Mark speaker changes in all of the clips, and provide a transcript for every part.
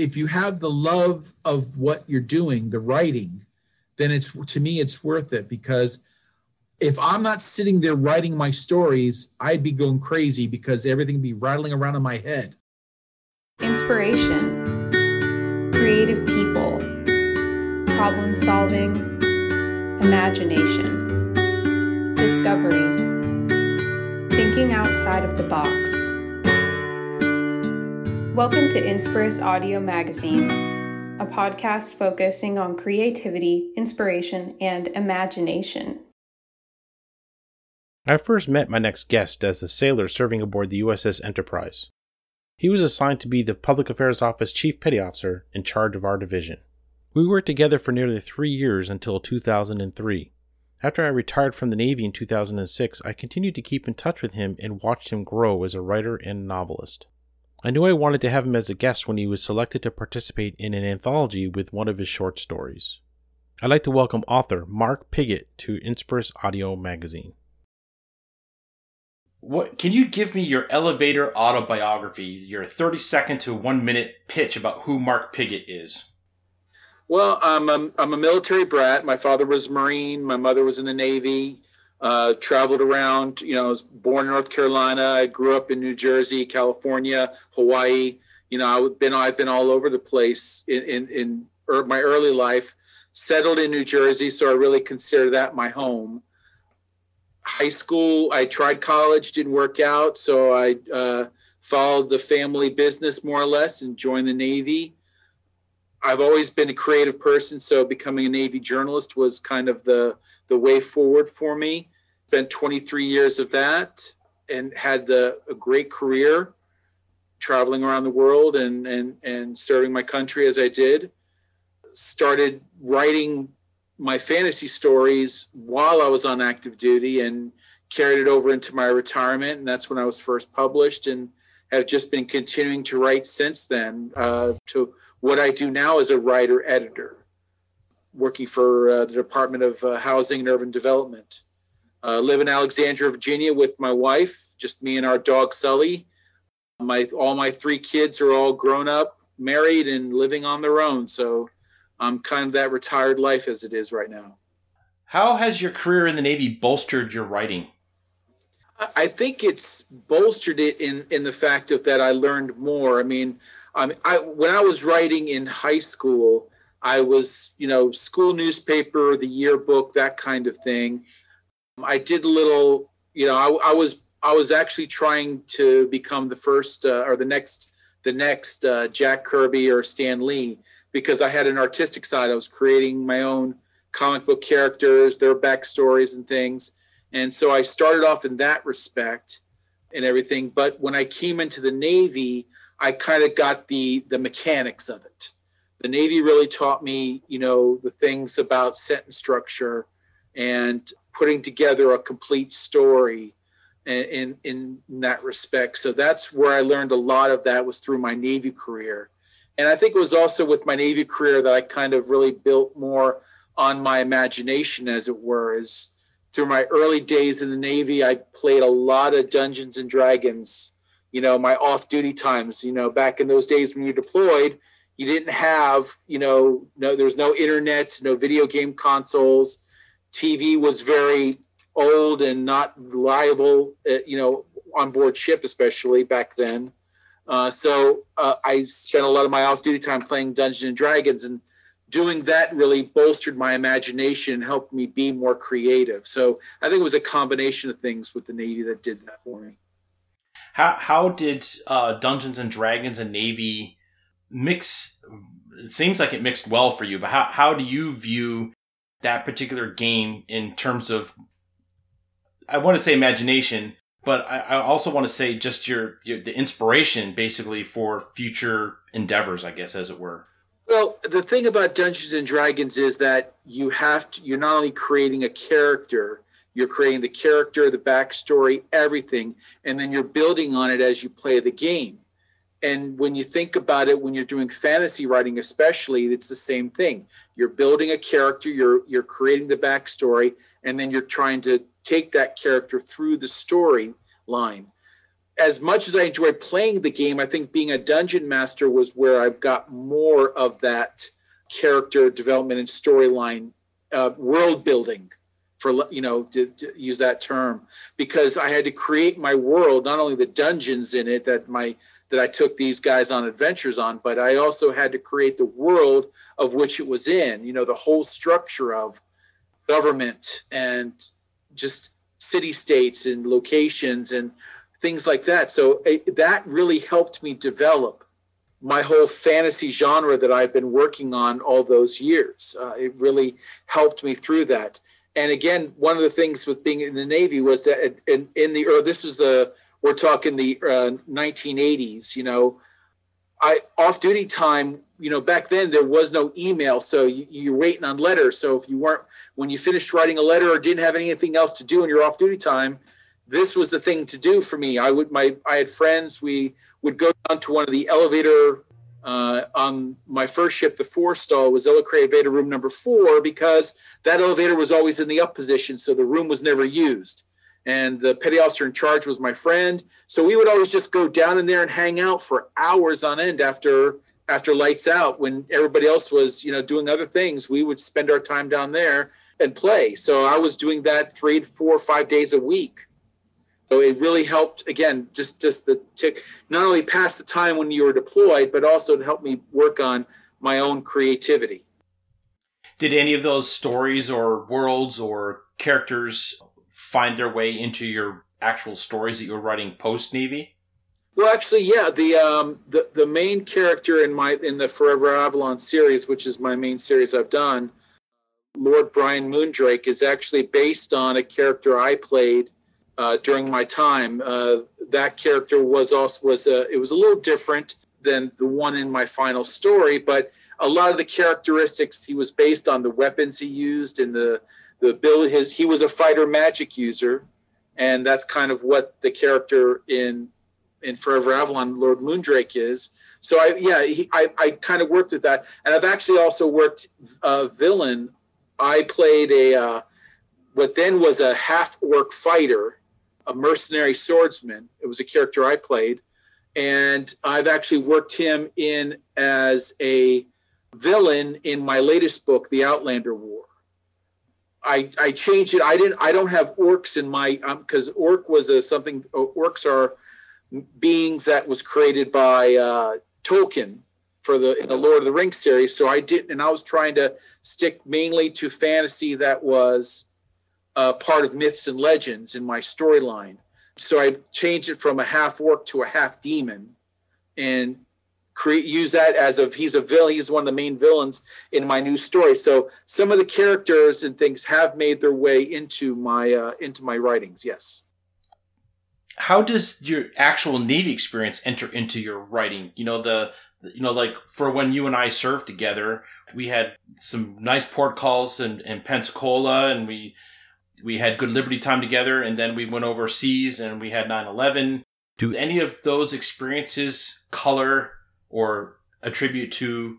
Speaker 1: if you have the love of what you're doing, the writing, then it's to me it's worth it because if I'm not sitting there writing my stories, I'd be going crazy because everything would be rattling around in my head.
Speaker 2: Inspiration, creative people, problem solving, imagination, discovery, thinking outside of the box. Welcome to Inspirus Audio Magazine, a podcast focusing on creativity, inspiration, and imagination.
Speaker 3: I first met my next guest as a sailor serving aboard the USS Enterprise. He was assigned to be the Public Affairs Office Chief Petty Officer in charge of our division. We worked together for nearly three years until 2003. After I retired from the Navy in 2006, I continued to keep in touch with him and watched him grow as a writer and novelist. I knew I wanted to have him as a guest when he was selected to participate in an anthology with one of his short stories. I'd like to welcome author Mark Pigott to Inspirus Audio Magazine.
Speaker 4: What can you give me your elevator autobiography, your 30 second to 1 minute pitch about who Mark Pigott is?
Speaker 5: Well, I'm a, I'm a military brat. My father was a Marine, my mother was in the Navy uh, traveled around. You know, I was born in North Carolina. I grew up in New Jersey, California, Hawaii. You know, I've been I've been all over the place in in, in er, my early life. Settled in New Jersey, so I really consider that my home. High school, I tried college, didn't work out, so I uh, followed the family business more or less and joined the Navy. I've always been a creative person, so becoming a Navy journalist was kind of the the way forward for me. Spent 23 years of that and had the, a great career traveling around the world and, and, and serving my country as I did. Started writing my fantasy stories while I was on active duty and carried it over into my retirement. And that's when I was first published and have just been continuing to write since then uh, to what I do now as a writer editor working for uh, the Department of uh, Housing and Urban Development. Uh, live in Alexandria, Virginia with my wife, just me and our dog Sully. My all my three kids are all grown up, married, and living on their own. So I'm kind of that retired life as it is right now.
Speaker 4: How has your career in the Navy bolstered your writing?
Speaker 5: I think it's bolstered it in in the fact of that I learned more. I mean, I, I when I was writing in high school, I was, you know, school newspaper, the yearbook, that kind of thing. I did a little, you know, I, I was I was actually trying to become the first uh, or the next the next uh, Jack Kirby or Stan Lee because I had an artistic side. I was creating my own comic book characters, their backstories and things, and so I started off in that respect and everything. But when I came into the Navy, I kind of got the the mechanics of it the Navy really taught me, you know, the things about sentence structure and putting together a complete story in, in, in that respect. So that's where I learned a lot of that was through my Navy career. And I think it was also with my Navy career that I kind of really built more on my imagination, as it were. Is through my early days in the Navy, I played a lot of Dungeons and Dragons. You know, my off-duty times. You know, back in those days when you deployed, you didn't have, you know, no, there's no internet, no video game consoles. TV was very old and not reliable, uh, you know, on board ship, especially back then. Uh, so uh, I spent a lot of my off-duty time playing Dungeons and Dragons, and doing that really bolstered my imagination and helped me be more creative. So I think it was a combination of things with the Navy that did that for me.
Speaker 4: How how did uh, Dungeons and Dragons and Navy mix it seems like it mixed well for you but how, how do you view that particular game in terms of i want to say imagination but i, I also want to say just your, your the inspiration basically for future endeavors i guess as it were?
Speaker 5: Well the thing about dungeons and dragons is that you have to you're not only creating a character you're creating the character the backstory everything and then you're building on it as you play the game and when you think about it when you're doing fantasy writing especially it's the same thing. You're building a character you're you're creating the backstory and then you're trying to take that character through the story line as much as I enjoy playing the game, I think being a dungeon master was where I've got more of that character development and storyline, uh, world building, for you know to, to, use that term, because I had to create my world, not only the dungeons in it that my that I took these guys on adventures on, but I also had to create the world of which it was in. You know, the whole structure of government and just city states and locations and things like that. So it, that really helped me develop my whole fantasy genre that I've been working on all those years. Uh, it really helped me through that. And again, one of the things with being in the Navy was that in, in the or this was a we're talking the uh, 1980s. You know, I off duty time. You know, back then there was no email, so you, you're waiting on letters. So if you weren't when you finished writing a letter or didn't have anything else to do in your off duty time, this was the thing to do for me. I would my I had friends. We would go down to one of the elevator uh, on my first ship, the Forrestal was elevator room number four because that elevator was always in the up position, so the room was never used. And the petty officer in charge was my friend, so we would always just go down in there and hang out for hours on end after after lights out when everybody else was you know doing other things. We would spend our time down there and play. So I was doing that three, four, five days a week so it really helped again, just just the tick, not only pass the time when you were deployed, but also to help me work on my own creativity.
Speaker 4: Did any of those stories or worlds or characters find their way into your actual stories that you were writing post Navy?
Speaker 5: Well, actually, yeah. The um, the the main character in my in the Forever Avalon series, which is my main series I've done, Lord Brian Moondrake, is actually based on a character I played uh, during my time. Uh, that character was also was a, it was a little different than the one in my final story, but a lot of the characteristics he was based on the weapons he used and the the bill his he was a fighter magic user, and that's kind of what the character in in Forever Avalon, Lord Moondrake is. So I yeah he, I I kind of worked with that, and I've actually also worked uh, villain. I played a uh, what then was a half orc fighter a mercenary swordsman. It was a character I played, and I've actually worked him in as a villain in my latest book, The Outlander War. I, I changed it. I didn't. I don't have orcs in my because um, orc was a something. Orcs are beings that was created by uh, Tolkien for the in the Lord of the Rings series. So I didn't, and I was trying to stick mainly to fantasy that was uh, part of myths and legends in my storyline. So I changed it from a half orc to a half demon, and create use that as of he's a villain. He's one of the main villains in my new story. So some of the characters and things have made their way into my uh, into my writings. Yes.
Speaker 4: How does your actual Navy experience enter into your writing? You know the you know like for when you and I served together, we had some nice port calls in, in Pensacola, and we we had good Liberty time together, and then we went overseas and we had 9/11. Do any of those experiences color or attribute to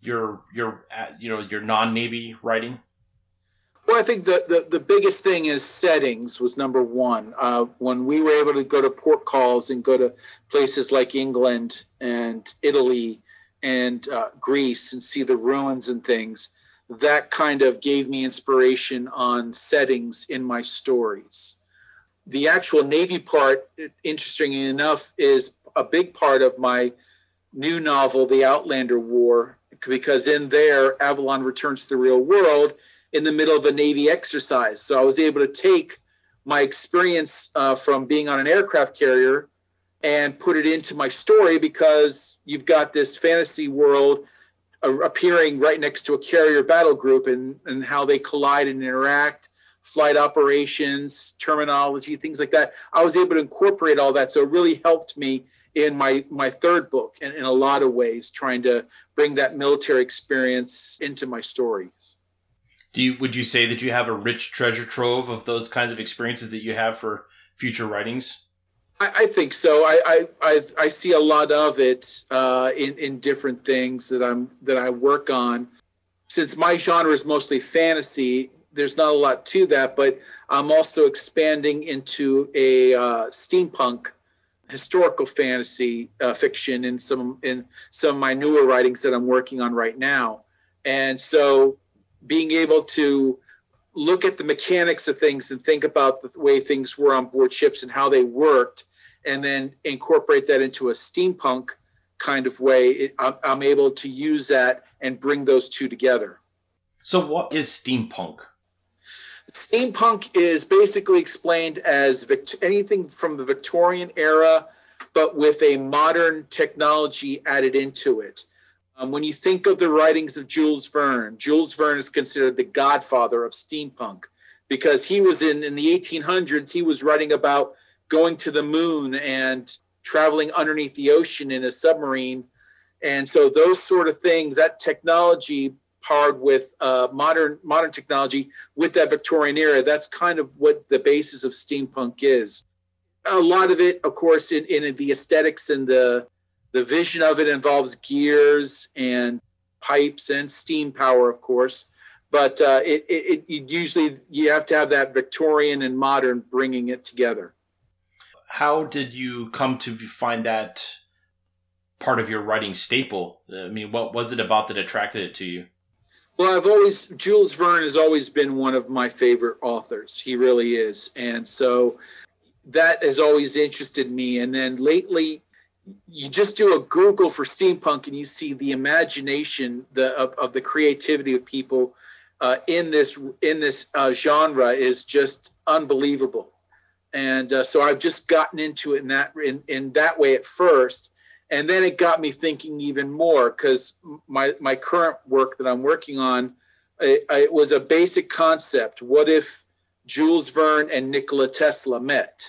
Speaker 4: your your you know your non-Navy writing?
Speaker 5: Well, I think the, the, the biggest thing is settings was number one. Uh, when we were able to go to port calls and go to places like England and Italy and uh, Greece and see the ruins and things, that kind of gave me inspiration on settings in my stories. The actual Navy part, interestingly enough, is a big part of my new novel, The Outlander War, because in there, Avalon returns to the real world in the middle of a Navy exercise. So I was able to take my experience uh, from being on an aircraft carrier and put it into my story because you've got this fantasy world appearing right next to a carrier battle group and, and how they collide and interact, flight operations, terminology, things like that. I was able to incorporate all that. So it really helped me in my, my third book and in a lot of ways, trying to bring that military experience into my stories.
Speaker 4: Do you, would you say that you have a rich treasure trove of those kinds of experiences that you have for future writings?
Speaker 5: I, I think so. I, I, I see a lot of it uh, in in different things that I'm that I work on. Since my genre is mostly fantasy, there's not a lot to that, but I'm also expanding into a uh, steampunk historical fantasy uh, fiction in some in some of my newer writings that I'm working on right now. And so being able to look at the mechanics of things and think about the way things were on board ships and how they worked and then incorporate that into a steampunk kind of way it, I'm, I'm able to use that and bring those two together
Speaker 4: so what is steampunk
Speaker 5: steampunk is basically explained as Vict- anything from the victorian era but with a modern technology added into it um, when you think of the writings of Jules Verne, Jules Verne is considered the godfather of steampunk because he was in in the 1800s. He was writing about going to the moon and traveling underneath the ocean in a submarine, and so those sort of things, that technology paired with uh, modern modern technology with that Victorian era, that's kind of what the basis of steampunk is. A lot of it, of course, in, in the aesthetics and the the vision of it involves gears and pipes and steam power, of course. But uh, it, it, it usually you have to have that Victorian and modern bringing it together.
Speaker 4: How did you come to find that part of your writing staple? I mean, what was it about that attracted it to you?
Speaker 5: Well, I've always Jules Verne has always been one of my favorite authors. He really is, and so that has always interested me. And then lately, you just do a Google for steampunk and you see the imagination the, of, of the creativity of people uh, in this in this uh, genre is just unbelievable. And uh, so I've just gotten into it in that in, in that way at first, and then it got me thinking even more because my my current work that I'm working on it, it was a basic concept. What if Jules Verne and Nikola Tesla met?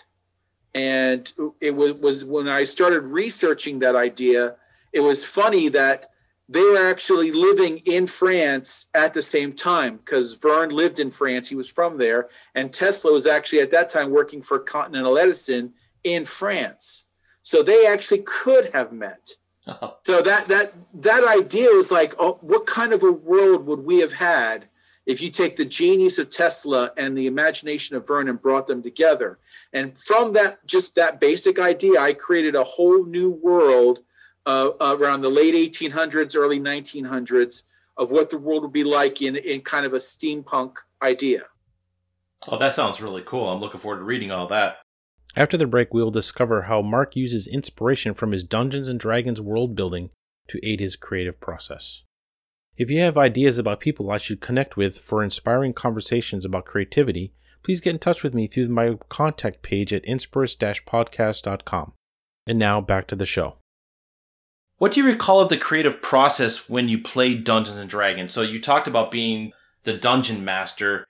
Speaker 5: And it was, was when I started researching that idea, it was funny that they were actually living in France at the same time because Verne lived in France. He was from there. And Tesla was actually at that time working for Continental Edison in France. So they actually could have met. Uh-huh. So that that that idea was like, oh, what kind of a world would we have had if you take the genius of Tesla and the imagination of Verne and brought them together? And from that, just that basic idea, I created a whole new world uh, around the late 1800s, early 1900s of what the world would be like in, in kind of a steampunk idea.
Speaker 4: Oh, that sounds really cool. I'm looking forward to reading all that.
Speaker 3: After the break, we will discover how Mark uses inspiration from his Dungeons and Dragons world building to aid his creative process. If you have ideas about people I should connect with for inspiring conversations about creativity, please get in touch with me through my contact page at inspirus-podcast.com. And now back to the show.
Speaker 4: What do you recall of the creative process when you played Dungeons and Dragons? So you talked about being the dungeon master.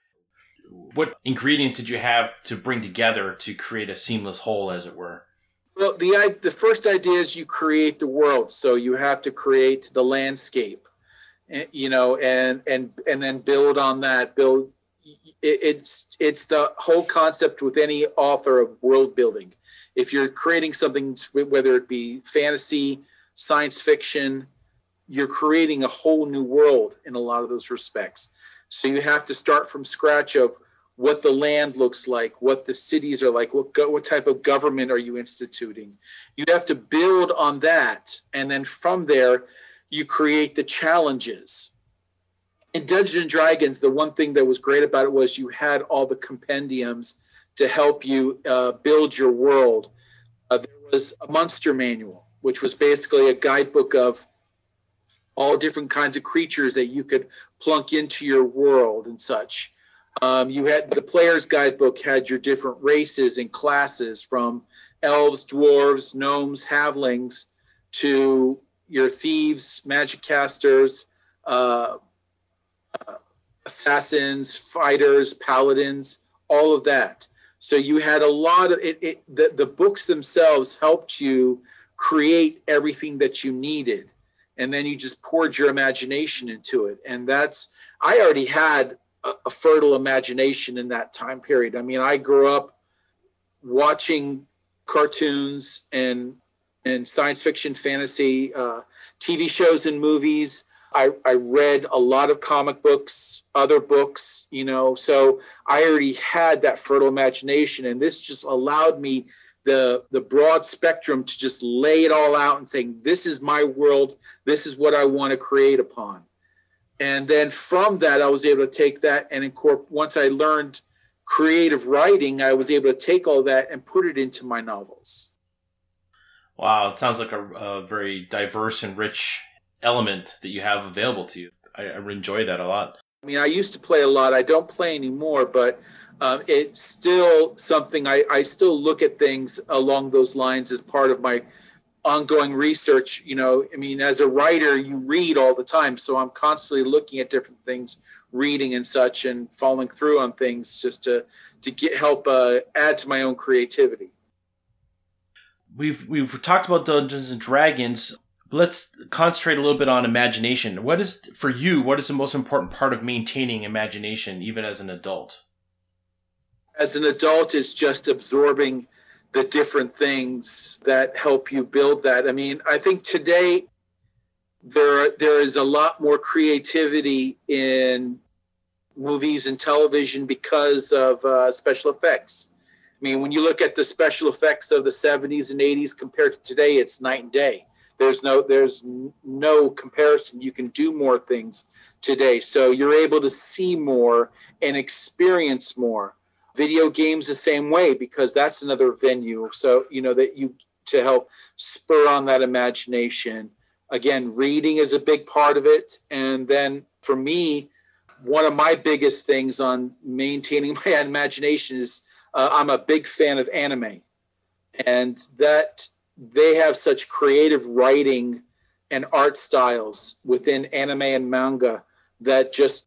Speaker 4: What ingredients did you have to bring together to create a seamless whole, as it were?
Speaker 5: Well, the the first idea is you create the world, so you have to create the landscape, eh, you know, and and and then build on that. Build it's it's the whole concept with any author of world building. If you're creating something, whether it be fantasy, science fiction, you're creating a whole new world in a lot of those respects. So you have to start from scratch of what the land looks like, what the cities are like, what what type of government are you instituting. You have to build on that, and then from there, you create the challenges in Dungeons and Dragons, the one thing that was great about it was you had all the compendiums to help you uh, build your world. Uh, there was a monster manual, which was basically a guidebook of all different kinds of creatures that you could plunk into your world and such. Um, you had the player's guidebook had your different races and classes from elves, dwarves, gnomes, halflings to your thieves, magic casters, uh, uh, assassins, fighters, paladins, all of that. So you had a lot of it, it the, the books themselves helped you create everything that you needed. And then you just poured your imagination into it. And that's, I already had a, a fertile imagination in that time period. I mean, I grew up watching cartoons and and science fiction, fantasy, uh, TV shows and movies. I, I read a lot of comic books, other books, you know, so I already had that fertile imagination, and this just allowed me the the broad spectrum to just lay it all out and saying this is my world. This is what i want to create upon. And then from that i was able to take that and incorporate once i learned creative writing i was able to take all that and put it into my novels.
Speaker 4: Wow it sounds like a, a very diverse and rich element that you have available to you. I, I enjoy that a lot.
Speaker 5: I mean i used to play a lot. I don't play anymore but um, it's still something I, I still look at things along those lines as part of my ongoing research. You know, I mean, as a writer, you read all the time, so I'm constantly looking at different things, reading and such, and following through on things just to to get help uh, add to my own creativity.
Speaker 4: We've we've talked about Dungeons and Dragons. Let's concentrate a little bit on imagination. What is for you? What is the most important part of maintaining imagination, even as an adult?
Speaker 5: As an adult, it's just absorbing the different things that help you build that. I mean, I think today there there is a lot more creativity in movies and television because of uh, special effects. I mean, when you look at the special effects of the 70s and 80s compared to today, it's night and day. There's no there's no comparison. You can do more things today, so you're able to see more and experience more video games the same way because that's another venue. So you know that you to help spur on that imagination. Again reading is a big part of it. And then for me one of my biggest things on maintaining my imagination is uh, i'm a big fan of anime. And that they have such creative writing and art styles within anime and manga that just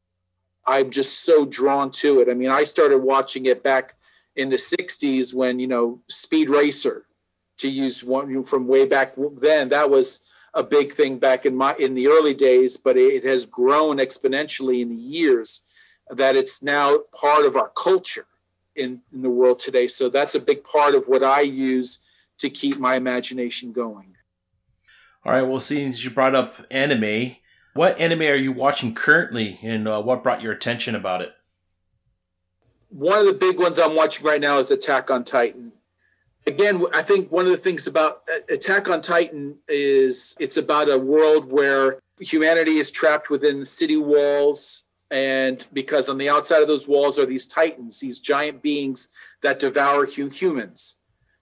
Speaker 5: I'm just so drawn to it. I mean, I started watching it back in the 60s when, you know, Speed Racer, to use one from way back then, that was a big thing back in my in the early days, but it has grown exponentially in the years that it's now part of our culture in, in the world today. So that's a big part of what I use to keep my imagination going.
Speaker 4: All right. Well, since you brought up anime, what anime are you watching currently, and uh, what brought your attention about it?
Speaker 5: One of the big ones I'm watching right now is Attack on Titan. Again, I think one of the things about uh, Attack on Titan is it's about a world where humanity is trapped within city walls, and because on the outside of those walls are these titans, these giant beings that devour humans.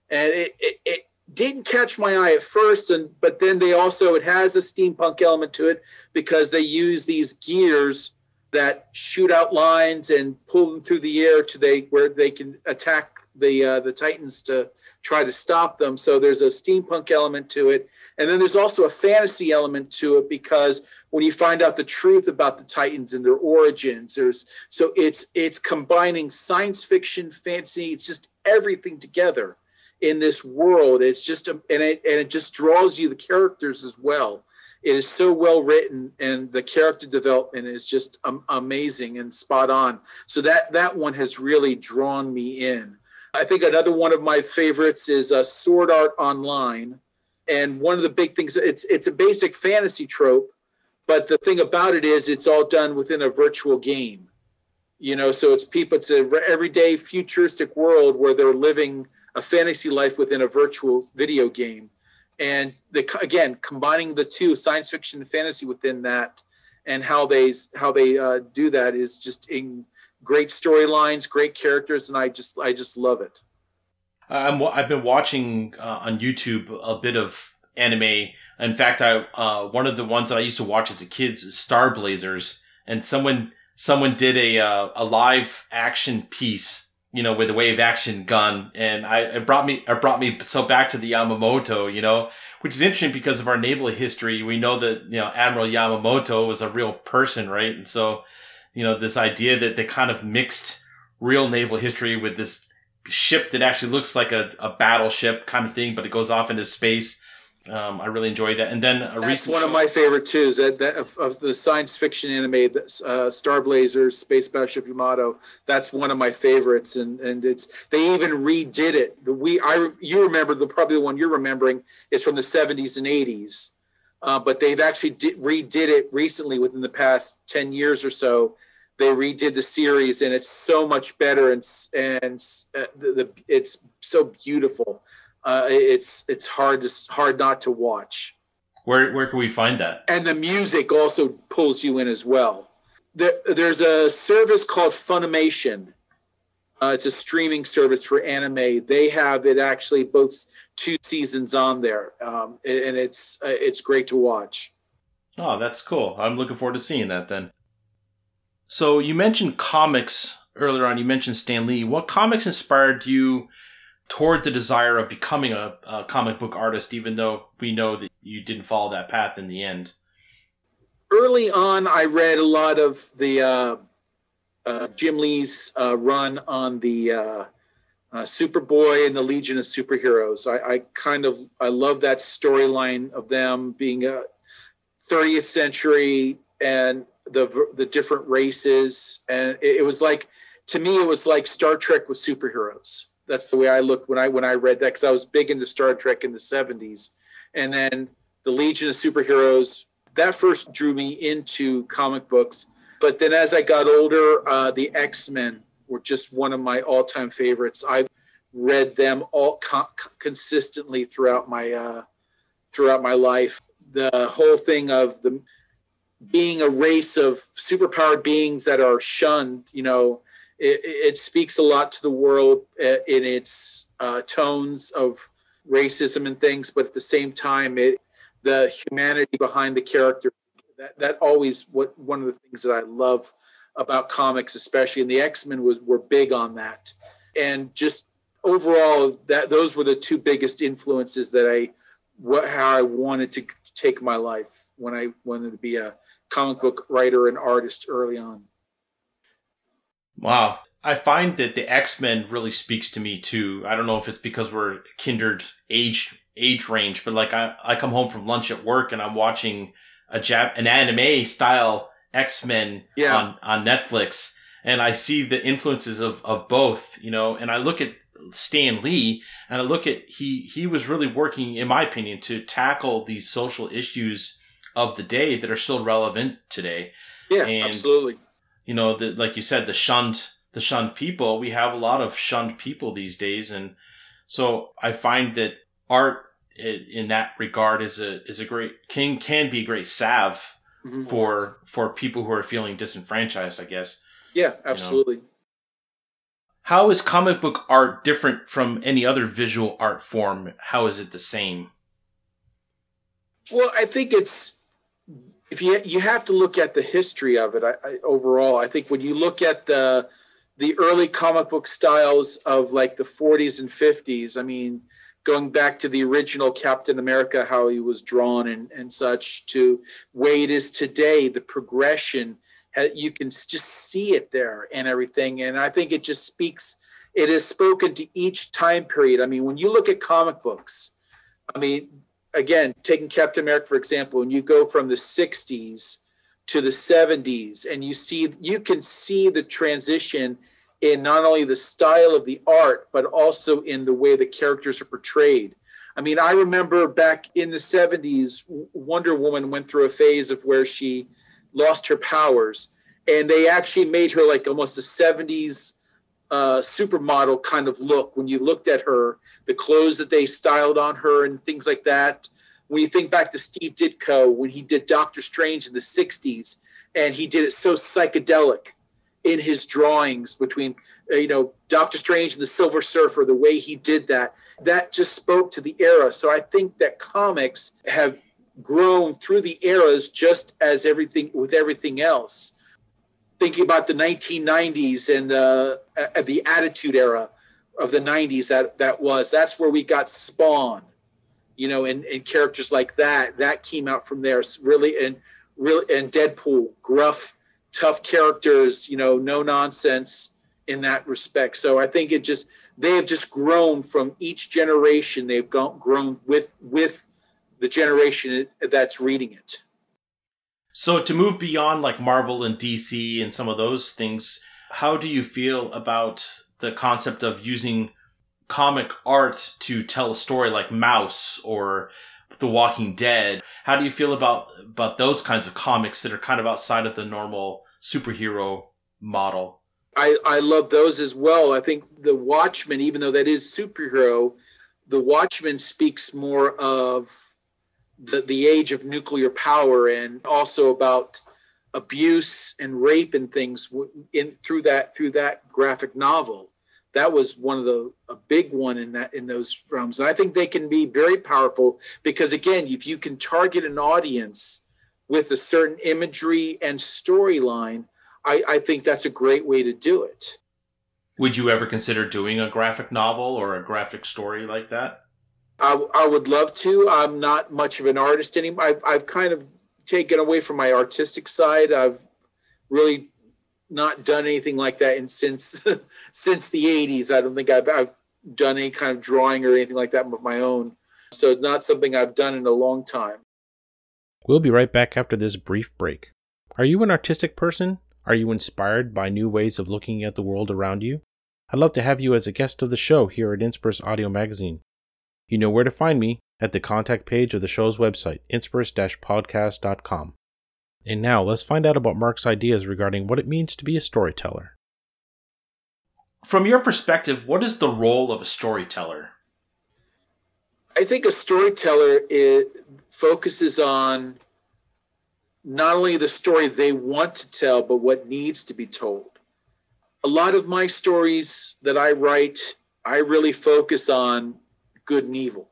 Speaker 5: And it, it, it didn't catch my eye at first and but then they also it has a steampunk element to it because they use these gears that shoot out lines and pull them through the air to they where they can attack the uh, the titans to try to stop them. So there's a steampunk element to it. And then there's also a fantasy element to it because when you find out the truth about the titans and their origins there's so it's it's combining science fiction fantasy it's just everything together in this world. It's just a, and it and it just draws you the characters as well. It is so well written, and the character development is just um, amazing and spot on. So that that one has really drawn me in. I think another one of my favorites is uh, Sword Art Online, and one of the big things it's it's a basic fantasy trope, but the thing about it is it's all done within a virtual game. You know, so it's people. It's a everyday futuristic world where they're living a fantasy life within a virtual video game. And the, again, combining the two, science fiction and fantasy within that, and how they how they uh, do that is just in great storylines, great characters, and I just I just love it.
Speaker 4: I'm, I've been watching uh, on YouTube a bit of anime. In fact, I uh, one of the ones that I used to watch as a kid is Star Blazers, and someone someone did a uh, a live action piece you know, with a wave action gun, and I it brought me it brought me so back to the Yamamoto, you know, which is interesting because of our naval history. We know that you know Admiral Yamamoto was a real person, right? And so, you know, this idea that they kind of mixed real naval history with this ship that actually looks like a, a battleship kind of thing, but it goes off into space. Um, I really enjoyed that. And then a
Speaker 5: That's
Speaker 4: recent
Speaker 5: one of my favorite too. That, that of, of, the science fiction anime, uh, Star Blazers, Space Battleship Yamato. That's one of my favorites, and and it's they even redid it. The we I you remember the probably the one you're remembering is from the 70s and 80s, uh, but they've actually did, redid it recently within the past 10 years or so. They redid the series, and it's so much better, and and uh, the, the it's so beautiful uh, it's it's hard to hard not to watch.
Speaker 4: Where where can we find that?
Speaker 5: And the music also pulls you in as well. There, there's a service called Funimation. Uh, it's a streaming service for anime. They have it actually both two seasons on there, um, and it's uh, it's great to watch.
Speaker 4: Oh, that's cool. I'm looking forward to seeing that then. So you mentioned comics earlier on. You mentioned Stan Lee. What comics inspired you toward the desire of becoming a, a comic book artist, even though we know that you didn't follow that path in the end?
Speaker 5: Early on, I read a lot of the uh, uh, Jim Lee's uh, run on the uh, uh, Superboy and the Legion of Superheroes. I, I kind of I love that storyline of them being a 30th century and the the different races, and it, it was like to me it was like Star Trek with superheroes that's the way I looked when I when I read that because I was big into Star Trek in the 70s, and then the Legion of Superheroes that first drew me into comic books. But then as I got older, uh, the X Men were just one of my all-time favorites. I've read them all co- consistently throughout my uh, throughout my life. The whole thing of the being a race of superpowered beings that are shunned, you know, it, it speaks a lot to the world uh, in its uh, tones of racism and things, but at the same time, it the humanity behind the character that that always what one of the things that I love about comics, especially and the X Men was were big on that, and just overall that those were the two biggest influences that I what how I wanted to take my life when I wanted to be a comic book writer and artist early on.
Speaker 4: Wow. I find that the X Men really speaks to me too. I don't know if it's because we're kindred age age range, but like I, I come home from lunch at work and I'm watching a Jap an anime style X Men yeah. on on Netflix, and I see the influences of of both, you know, and I look at Stan Lee and I look at he he was really working, in my opinion, to tackle these social issues of the day that are still relevant today.
Speaker 5: Yeah, and, absolutely
Speaker 4: you know, the, like you said, the shunned the shunned people. We have a lot of shunned people these days, and so I find that art in that regard is a is a great can can be a great salve mm-hmm. for for people who are feeling disenfranchised. I guess.
Speaker 5: Yeah, absolutely. You know?
Speaker 4: How is comic book art different from any other visual art form? How is it the same?
Speaker 5: Well, I think it's if you you have to look at the history of it I, I, overall. I think when you look at the the early comic book styles of like the 40s and 50s, I mean, going back to the original Captain America, how he was drawn and and such, to way it is today, the progression you can just see it there and everything. And I think it just speaks. It is spoken to each time period. I mean, when you look at comic books, I mean, again, taking Captain America for example, when you go from the 60s to the 70s, and you see, you can see the transition in not only the style of the art, but also in the way the characters are portrayed. I mean, I remember back in the 70s, Wonder Woman went through a phase of where she lost her powers, and they actually made her like almost a 70s uh, supermodel kind of look when you looked at her, the clothes that they styled on her and things like that. When you think back to Steve Ditko when he did Doctor Strange in the 60s, and he did it so psychedelic in his drawings between uh, you know Doctor Strange and the Silver Surfer, the way he did that, that just spoke to the era. So I think that comics have grown through the eras just as everything with everything else thinking about the 1990s and the uh, the Attitude Era of the 90s that that was. That's where we got Spawn, you know, and, and characters like that. That came out from there. Really and really and Deadpool, gruff, tough characters, you know, no nonsense in that respect. So I think it just they have just grown from each generation. They've grown with with the generation that's reading it.
Speaker 4: So to move beyond like Marvel and DC and some of those things, how do you feel about the concept of using comic art to tell a story like Maus or The Walking Dead? How do you feel about about those kinds of comics that are kind of outside of the normal superhero model?
Speaker 5: I, I love those as well. I think the Watchmen, even though that is superhero, The Watchmen speaks more of the, the age of nuclear power and also about abuse and rape and things in through that through that graphic novel. That was one of the a big one in that in those realms and i think they can be very powerful because again if you can target an audience with a certain imagery and storyline I, I think that's a great way to do it.
Speaker 4: Would you ever consider doing a graphic novel or a graphic story like that
Speaker 5: I, I would love to. I'm not much of an artist anymore. I've, I've kind of taken away from my artistic side. I've really not done anything like that in since since the 80s. I don't think I've, I've done any kind of drawing or anything like that of my own. So it's not something I've done in a long time.
Speaker 3: We'll be right back after this brief break. Are you an artistic person? Are you inspired by new ways of looking at the world around you? I'd love to have you as a guest of the show here at Inspirus Audio Magazine. You know where to find me at the contact page of the show's website, inspirus-podcast.com. And now let's find out about Mark's ideas regarding what it means to be a storyteller.
Speaker 4: From your perspective, what is the role of a storyteller?
Speaker 5: I think a storyteller is, focuses on not only the story they want to tell, but what needs to be told. A lot of my stories that I write, I really focus on good and evil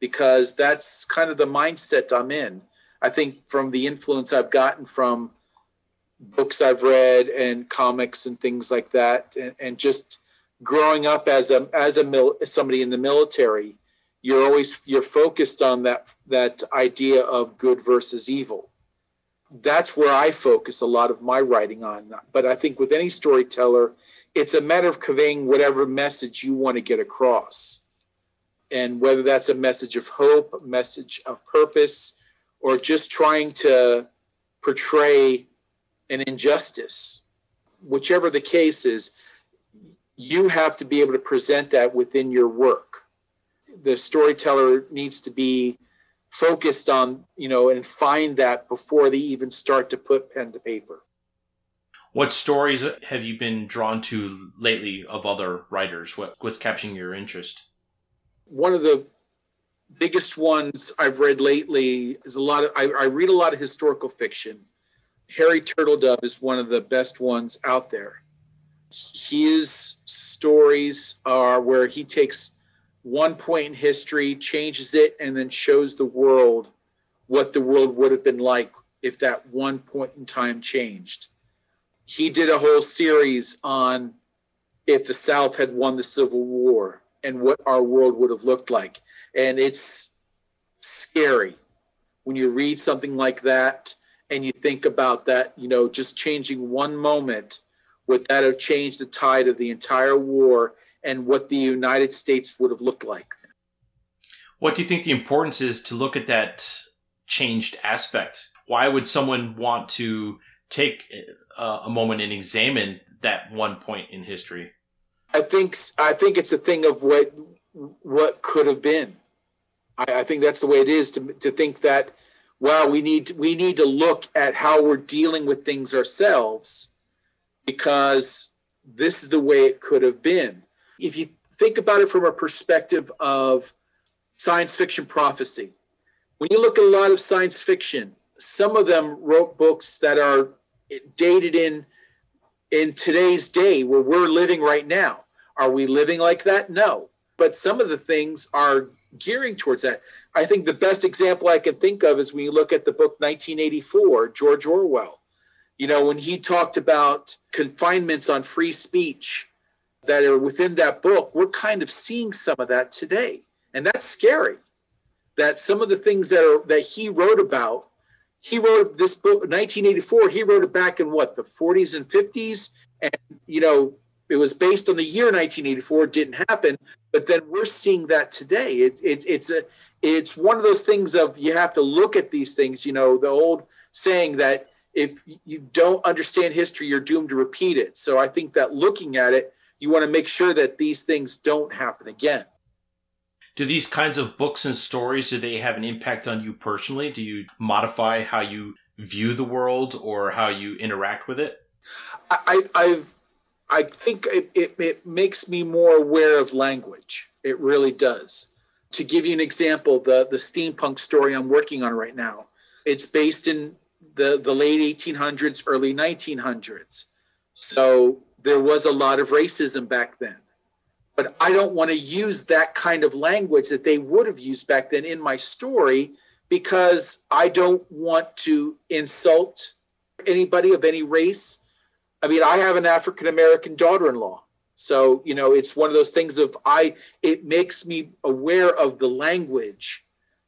Speaker 5: because that's kind of the mindset I'm in. I think from the influence I've gotten from books I've read and comics and things like that, and, and just growing up as a as a mil, somebody in the military, you're always you're focused on that that idea of good versus evil. That's where I focus a lot of my writing on. But I think with any storyteller, it's a matter of conveying whatever message you want to get across and whether that's a message of hope, message of purpose, or just trying to portray an injustice, whichever the case is, you have to be able to present that within your work. The storyteller needs to be focused on, you know, and find that before they even start to put pen to paper.
Speaker 4: What stories have you been drawn to lately of other writers? What, what's capturing your interest?
Speaker 5: One of the biggest ones I've read lately is a lot of I, I read a lot of historical fiction. Harry Turtledove is one of the best ones out there. His stories are where he takes one point in history, changes it, and then shows the world what the world would have been like if that one point in time changed. He did a whole series on if the South had won the Civil War and what our world would have looked like. And it's scary when you read something like that and you think about that, you know, just changing one moment, would that have changed the tide of the entire war and what the United States would have looked like?
Speaker 4: What do you think the importance is to look at that changed aspect? Why would someone want to take a moment and examine that one point in history?
Speaker 5: I think I think it's a thing of what what could have been. I, I think that's the way it is to to think that wow we need we need to look at how we're dealing with things ourselves because this is the way it could have been. If you think about it from a perspective of science fiction prophecy, when you look at a lot of science fiction, some of them wrote books that are dated in in today's day where we're living right now. Are we living like that? No. But some of the things are gearing towards that. I think the best example I can think of is when you look at the book 1984, George Orwell. You know, when he talked about confinements on free speech that are within that book, we're kind of seeing some of that today. And that's scary. That some of the things that are that he wrote about he wrote this book 1984 he wrote it back in what the 40s and 50s and you know it was based on the year 1984 it didn't happen but then we're seeing that today. It, it, it's a it's one of those things of you have to look at these things you know the old saying that if you don't understand history you're doomed to repeat it. So i think that looking at it you want to make sure that these things don't happen again
Speaker 4: do these kinds of books and stories do they have an impact on you personally do you modify how you view the world or how you interact with it
Speaker 5: I, i've i think it, it, it makes me more aware of language it really does To give you an example, the, the steampunk story I'm working on right now, it's based in the, the late 1800s, early 1900s. So there was a lot of racism back then. But I don't want to use that kind of language that they would have used back then in my story because I don't want to insult anybody of any race. I mean, I have an African American daughter in law. So, you know, it's one of those things of I it makes me aware of the language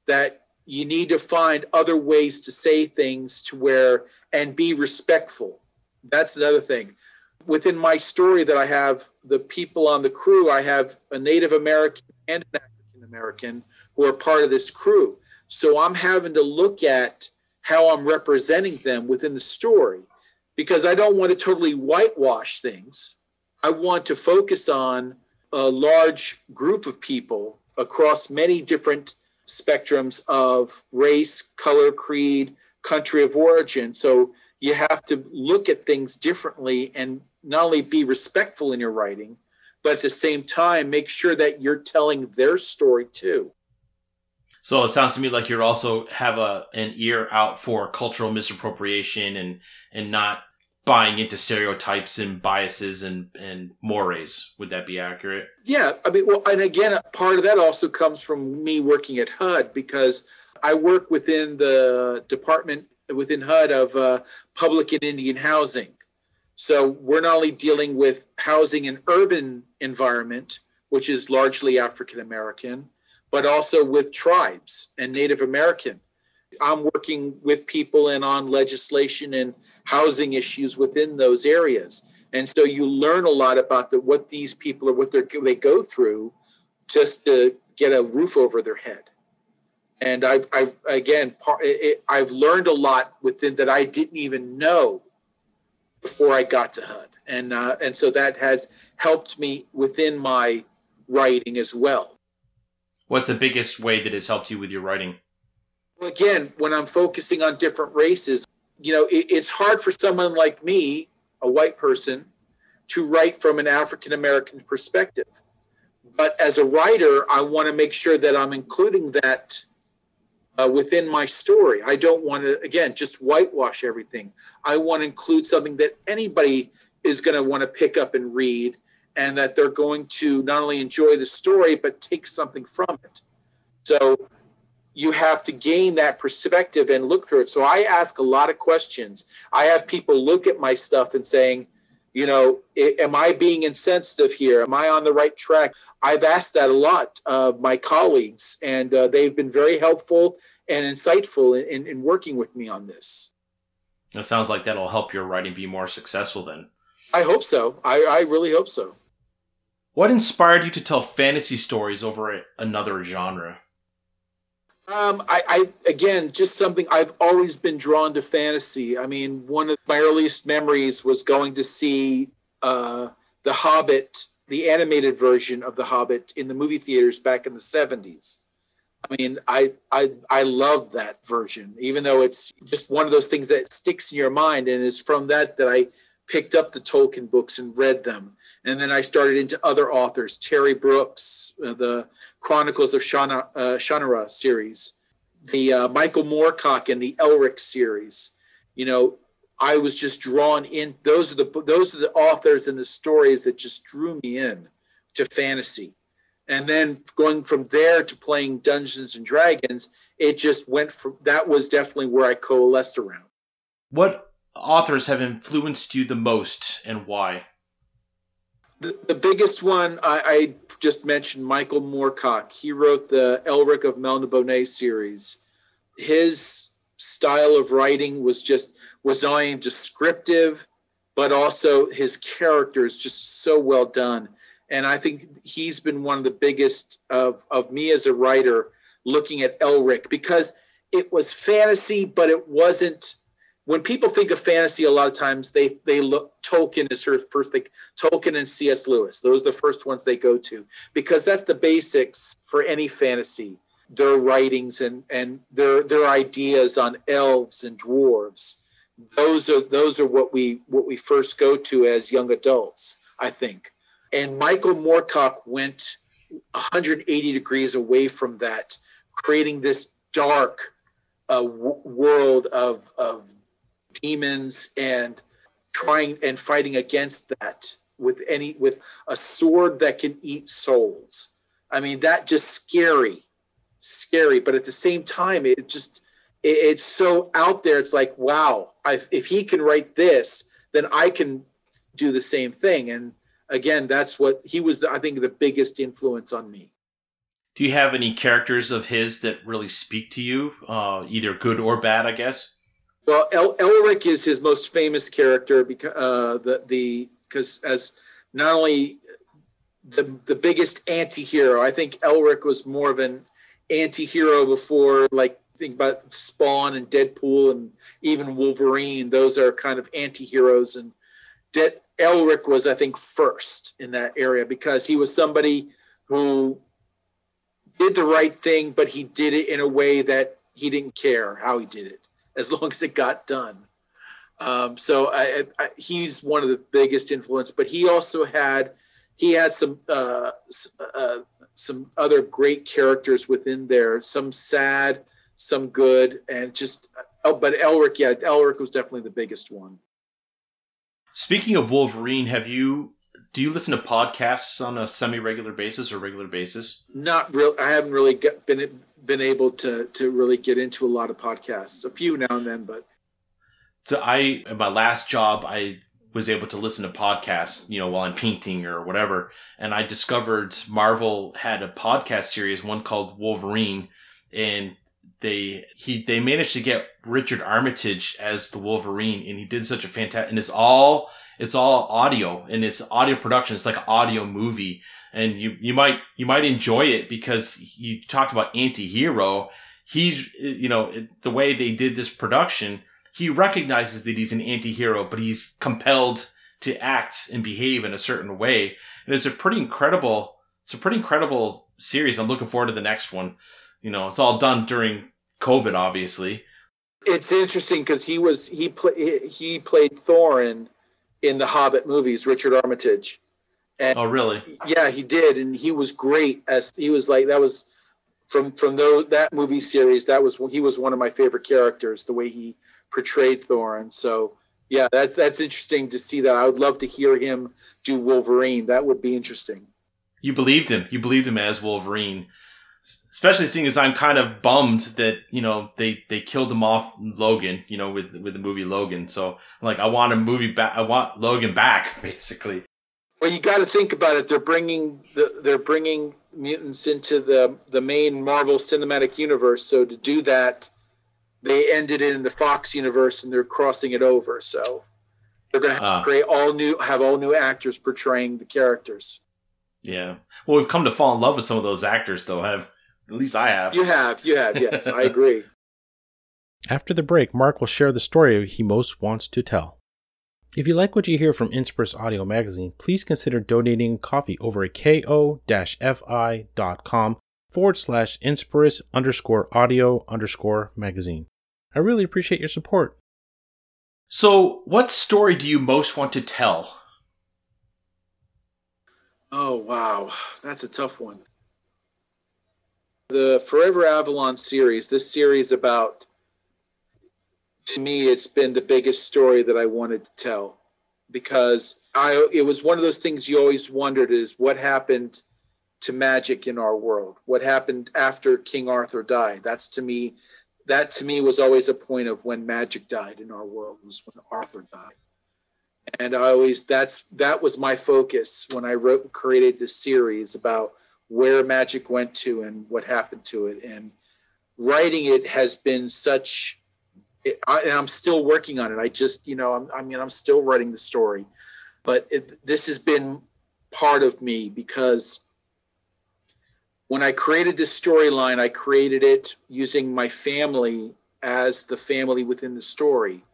Speaker 5: that you need to find other ways to say things to where and be respectful. That's another thing. Within my story that I have the people on the crew, I have a Native American and an African American who are part of this crew. So I'm having to look at how I'm representing them within the story because I don't want to totally whitewash things. I want to focus on a large group of people across many different spectrums of race, color, creed, country of origin. So you have to look at things differently and not only be respectful in your writing, but at the same time, make sure that you're telling their story too.
Speaker 4: So it sounds to me like you're also have a an ear out for cultural misappropriation and and not buying into stereotypes and biases and and mores. Would that be accurate?
Speaker 5: Yeah, I mean, well, and again, part of that also comes from me working at HUD because I work within the department within HUD of uh, public and Indian housing. So we're not only dealing with housing in urban environment, which is largely African American, but also with tribes and Native American. I'm working with people and on legislation and housing issues within those areas. And so you learn a lot about the, what these people are, what they go through just to get a roof over their head. And I've, I've again, I've learned a lot within that I didn't even know before I got to HUD. And, uh, and so that has helped me within my writing as well.
Speaker 4: What's the biggest way that has helped you with your writing?
Speaker 5: Well, again, when I'm focusing on different races, you know, it, it's hard for someone like me, a white person, to write from an African American perspective. But as a writer, I want to make sure that I'm including that uh, within my story. I don't want to, again, just whitewash everything. I want to include something that anybody is going to want to pick up and read and that they're going to not only enjoy the story but take something from it. So you have to gain that perspective and look through it. So I ask a lot of questions. I have people look at my stuff and saying, you know, am I being insensitive here? Am I on the right track? I've asked that a lot of my colleagues, and uh, they've been very helpful and insightful in, in working with me on this.
Speaker 4: It sounds like that'll help your writing be more successful then.
Speaker 5: I hope so. I, I really hope so.
Speaker 4: What inspired you to tell fantasy stories over another genre?
Speaker 5: Um, I, I, again, just something I've always been drawn to fantasy. I mean, one of my earliest memories was going to see uh, The Hobbit, the animated version of The Hobbit, in the movie theaters back in the '70s. I mean, I, I, I love that version, even though it's just one of those things that sticks in your mind, and it's from that that I picked up the Tolkien books and read them. And then I started into other authors, Terry Brooks, uh, the Chronicles of Shana, uh, Shannara series, the uh, Michael Moorcock and the Elric series. You know, I was just drawn in. Those are the those are the authors and the stories that just drew me in to fantasy. And then going from there to playing Dungeons and Dragons, it just went from that was definitely where I coalesced around.
Speaker 4: What authors have influenced you the most and why?
Speaker 5: The, the biggest one I, I, just mentioned, Michael Moorcock. He wrote the Elric of Melniboné series. His style of writing was just was not only descriptive, but also his characters just so well done. And I think he's been one of the biggest of, of me as a writer looking at Elric because it was fantasy, but it wasn't when people think of fantasy, a lot of times they they look Tolkien is of first thing. Tolkien and C.S. Lewis. Those are the first ones they go to because that's the basics for any fantasy. Their writings and and their their ideas on elves and dwarves. Those are those are what we what we first go to as young adults, I think. And Michael Moorcock went 180 degrees away from that, creating this dark uh, w- world of of demons and trying and fighting against that with any with a sword that can eat souls. I mean, that just scary, scary. But at the same time, it just it, it's so out there. It's like, wow, I, if he can write this, then I can do the same thing. And again, that's what he was. The, I think the biggest influence on me.
Speaker 4: Do you have any characters of his that really speak to you, uh, either good or bad? I guess.
Speaker 5: Well, El- Elric is his most famous character because uh, the the because as not only the the biggest anti-hero, I think Elric was more of an anti-hero before like think about Spawn and Deadpool and even Wolverine. Those are kind of anti-heroes and De- Elric was I think first in that area because he was somebody who did the right thing, but he did it in a way that he didn't care how he did it as long as it got done. Um, so I, I, he's one of the biggest influence, but he also had he had some uh, uh, some other great characters within there, some sad, some good, and just oh, but Elric, yeah, Elric was definitely the biggest one.
Speaker 4: Speaking of Wolverine, have you do you listen to podcasts on a semi-regular basis or regular basis?
Speaker 5: Not real. I haven't really been been able to to really get into a lot of podcasts. A few now and then, but
Speaker 4: so I at my last job I was able to listen to podcasts, you know, while I'm painting or whatever, and I discovered Marvel had a podcast series, one called Wolverine, and they he they managed to get Richard Armitage as the Wolverine, and he did such a fantastic, and it's all it's all audio and it's audio production. It's like an audio movie, and you you might you might enjoy it because you talked about anti-hero. He's you know the way they did this production he recognizes that he's an anti-hero, but he's compelled to act and behave in a certain way. And it's a pretty incredible, it's a pretty incredible series. I'm looking forward to the next one. You know, it's all done during COVID, obviously.
Speaker 5: It's interesting because he was he play, he played Thorin in the Hobbit movies, Richard Armitage.
Speaker 4: And oh, really?
Speaker 5: Yeah, he did, and he was great as he was like that was from from those that movie series. That was he was one of my favorite characters. The way he portrayed Thorin. So yeah, that's that's interesting to see that. I would love to hear him do Wolverine. That would be interesting.
Speaker 4: You believed him. You believed him as Wolverine. Especially seeing as I'm kind of bummed that you know they they killed him off Logan, you know, with with the movie Logan. So like I want a movie back. I want Logan back, basically.
Speaker 5: Well, you got to think about it. They're bringing the, they're bringing mutants into the the main Marvel Cinematic Universe. So to do that, they ended it in the Fox universe and they're crossing it over. So they're going to uh, create all new, have all new actors portraying the characters.
Speaker 4: Yeah. Well, we've come to fall in love with some of those actors, though. Have at least I have.
Speaker 5: You have. You have. Yes, I agree.
Speaker 3: After the break, Mark will share the story he most wants to tell. If you like what you hear from Inspirus Audio Magazine, please consider donating coffee over at ko-fi.com forward slash Inspirus underscore audio underscore magazine. I really appreciate your support.
Speaker 4: So, what story do you most want to tell?
Speaker 5: Oh, wow. That's a tough one. The Forever Avalon series, this series about, to me, it's been the biggest story that I wanted to tell because I, it was one of those things you always wondered is what happened to magic in our world? What happened after King Arthur died? That's to me that to me was always a point of when magic died in our world was when Arthur died. And I always that's that was my focus when I wrote created this series about where magic went to and what happened to it. And writing it has been such it, I, and I'm still working on it. I just, you know, I'm, I mean, I'm still writing the story, but it, this has been part of me because when I created this storyline, I created it using my family as the family within the story.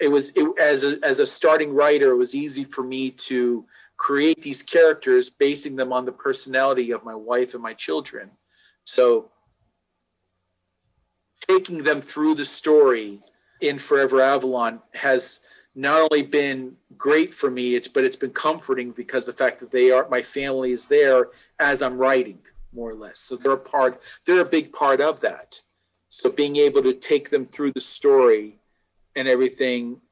Speaker 5: It was it, as a, as a starting writer, it was easy for me to create these characters, basing them on the personality of my wife and my children. So, taking them through the story in Forever Avalon has not only been great for me, it's but it's been comforting because the fact that they are my family is there as I'm writing, more or less. So they're a part, they're a big part of that. So being able to take them through the story and everything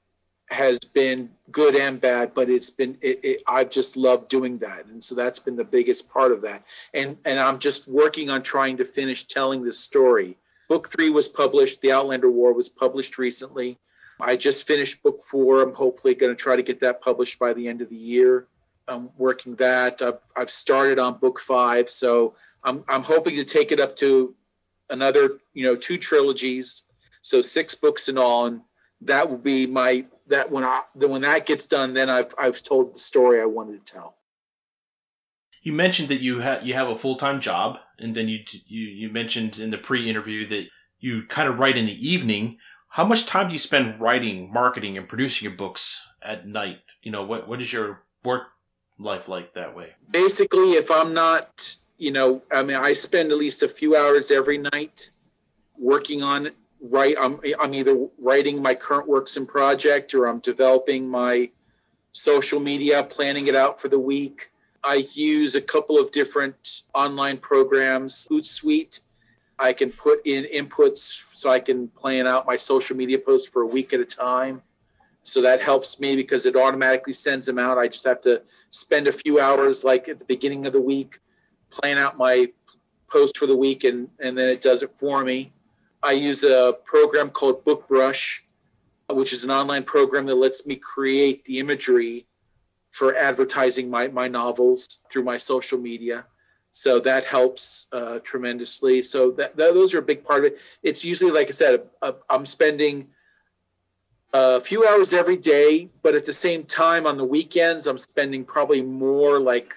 Speaker 5: has been good and bad, but it's been it, it, I've just loved doing that, and so that's been the biggest part of that. And and I'm just working on trying to finish telling this story. Book three was published. The Outlander War was published recently. I just finished book four. I'm hopefully going to try to get that published by the end of the year. I'm working that. I've, I've started on book five, so I'm I'm hoping to take it up to another you know two trilogies, so six books in all, and that will be my that when I when that gets done, then I've I've told the story I wanted to tell.
Speaker 4: You mentioned that you have you have a full time job, and then you you you mentioned in the pre interview that you kind of write in the evening. How much time do you spend writing, marketing, and producing your books at night? You know, what what is your work life like that way?
Speaker 5: Basically, if I'm not, you know, I mean, I spend at least a few hours every night working on write I'm I'm either writing my current works in project or I'm developing my social media, planning it out for the week. I use a couple of different online programs, Hootsuite. I can put in inputs so I can plan out my social media posts for a week at a time. So that helps me because it automatically sends them out. I just have to spend a few hours like at the beginning of the week, plan out my post for the week and, and then it does it for me. I use a program called BookBrush, which is an online program that lets me create the imagery for advertising my, my novels through my social media. So that helps uh, tremendously. So that, that, those are a big part of it. It's usually, like I said, uh, I'm spending a few hours every day, but at the same time on the weekends, I'm spending probably more like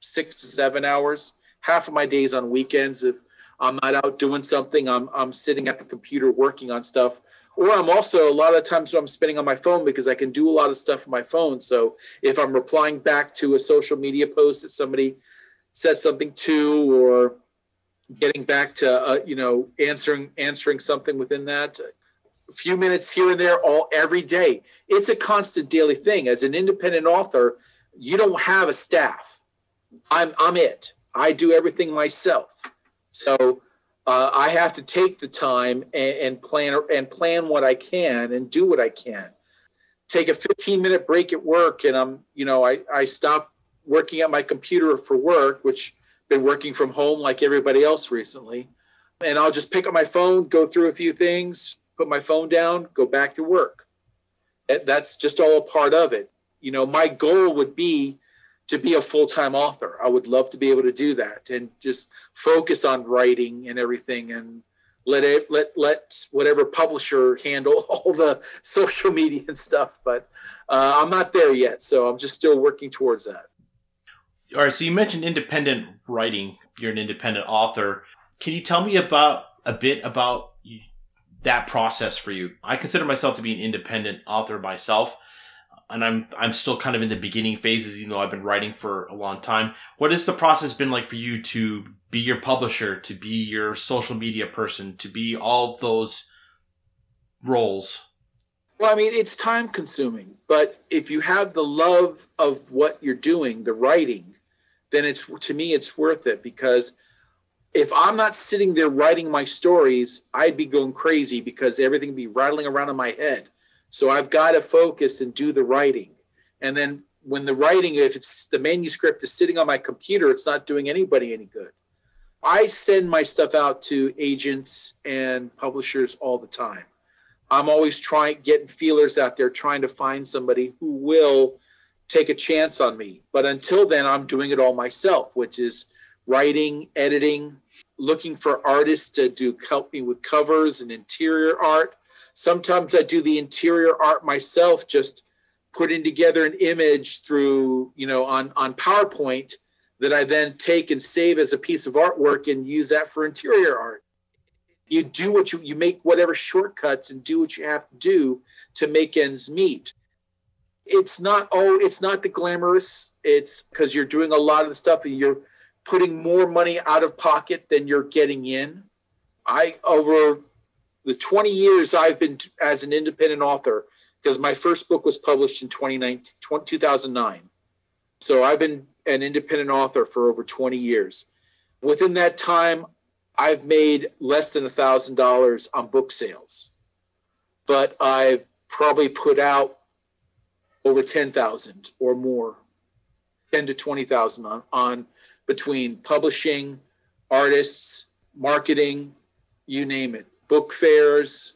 Speaker 5: six to seven hours. Half of my days on weekends if I'm not out doing something. I'm I'm sitting at the computer working on stuff. Or I'm also a lot of times I'm spending on my phone because I can do a lot of stuff on my phone. So if I'm replying back to a social media post that somebody said something to, or getting back to uh, you know answering answering something within that, a few minutes here and there, all every day. It's a constant daily thing. As an independent author, you don't have a staff. I'm I'm it. I do everything myself. So uh, I have to take the time and, and, plan and plan what I can and do what I can. Take a 15 minute break at work, and I'm you know I I stop working at my computer for work, which been working from home like everybody else recently, and I'll just pick up my phone, go through a few things, put my phone down, go back to work. That's just all a part of it. You know, my goal would be to be a full-time author. I would love to be able to do that and just focus on writing and everything and let it let let whatever publisher handle all the social media and stuff. But uh, I'm not there yet, so I'm just still working towards that.
Speaker 4: All right. So you mentioned independent writing. You're an independent author. Can you tell me about a bit about that process for you? I consider myself to be an independent author myself and I'm I'm still kind of in the beginning phases, even though I've been writing for a long time. What has the process been like for you to be your publisher, to be your social media person, to be all those roles?
Speaker 5: Well, I mean, it's time consuming, but if you have the love of what you're doing, the writing, then it's to me it's worth it because if I'm not sitting there writing my stories, I'd be going crazy because everything would be rattling around in my head. So I've got to focus and do the writing. And then when the writing, if it's the manuscript is sitting on my computer, it's not doing anybody any good. I send my stuff out to agents and publishers all the time. I'm always trying getting feelers out there, trying to find somebody who will take a chance on me. But until then, I'm doing it all myself, which is writing, editing, looking for artists to do help me with covers and interior art. Sometimes I do the interior art myself, just putting together an image through, you know, on, on PowerPoint that I then take and save as a piece of artwork and use that for interior art. You do what you, you make whatever shortcuts and do what you have to do to make ends meet. It's not, oh, it's not the glamorous. It's because you're doing a lot of the stuff and you're putting more money out of pocket than you're getting in. I, over the 20 years I've been as an independent author, because my first book was published in 2009. So I've been an independent author for over 20 years. Within that time, I've made less than a thousand dollars on book sales, but I've probably put out over 10,000 or more, 10 to 20,000 on, on between publishing, artists, marketing, you name it, book fairs.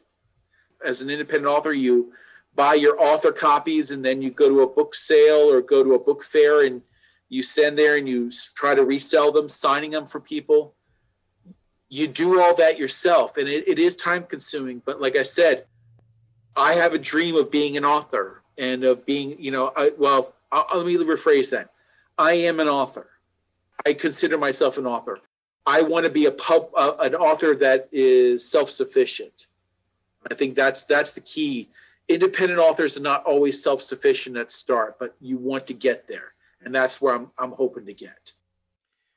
Speaker 5: As an independent author, you buy your author copies and then you go to a book sale or go to a book fair and you send there and you try to resell them, signing them for people. You do all that yourself, and it, it is time consuming. But like I said, I have a dream of being an author and of being, you know, I, well, I'll, let me rephrase that. I am an author. I consider myself an author. I want to be a pub, uh, an author that is self-sufficient. I think that's that's the key. Independent authors are not always self-sufficient at start, but you want to get there, and that's where I'm I'm hoping to get.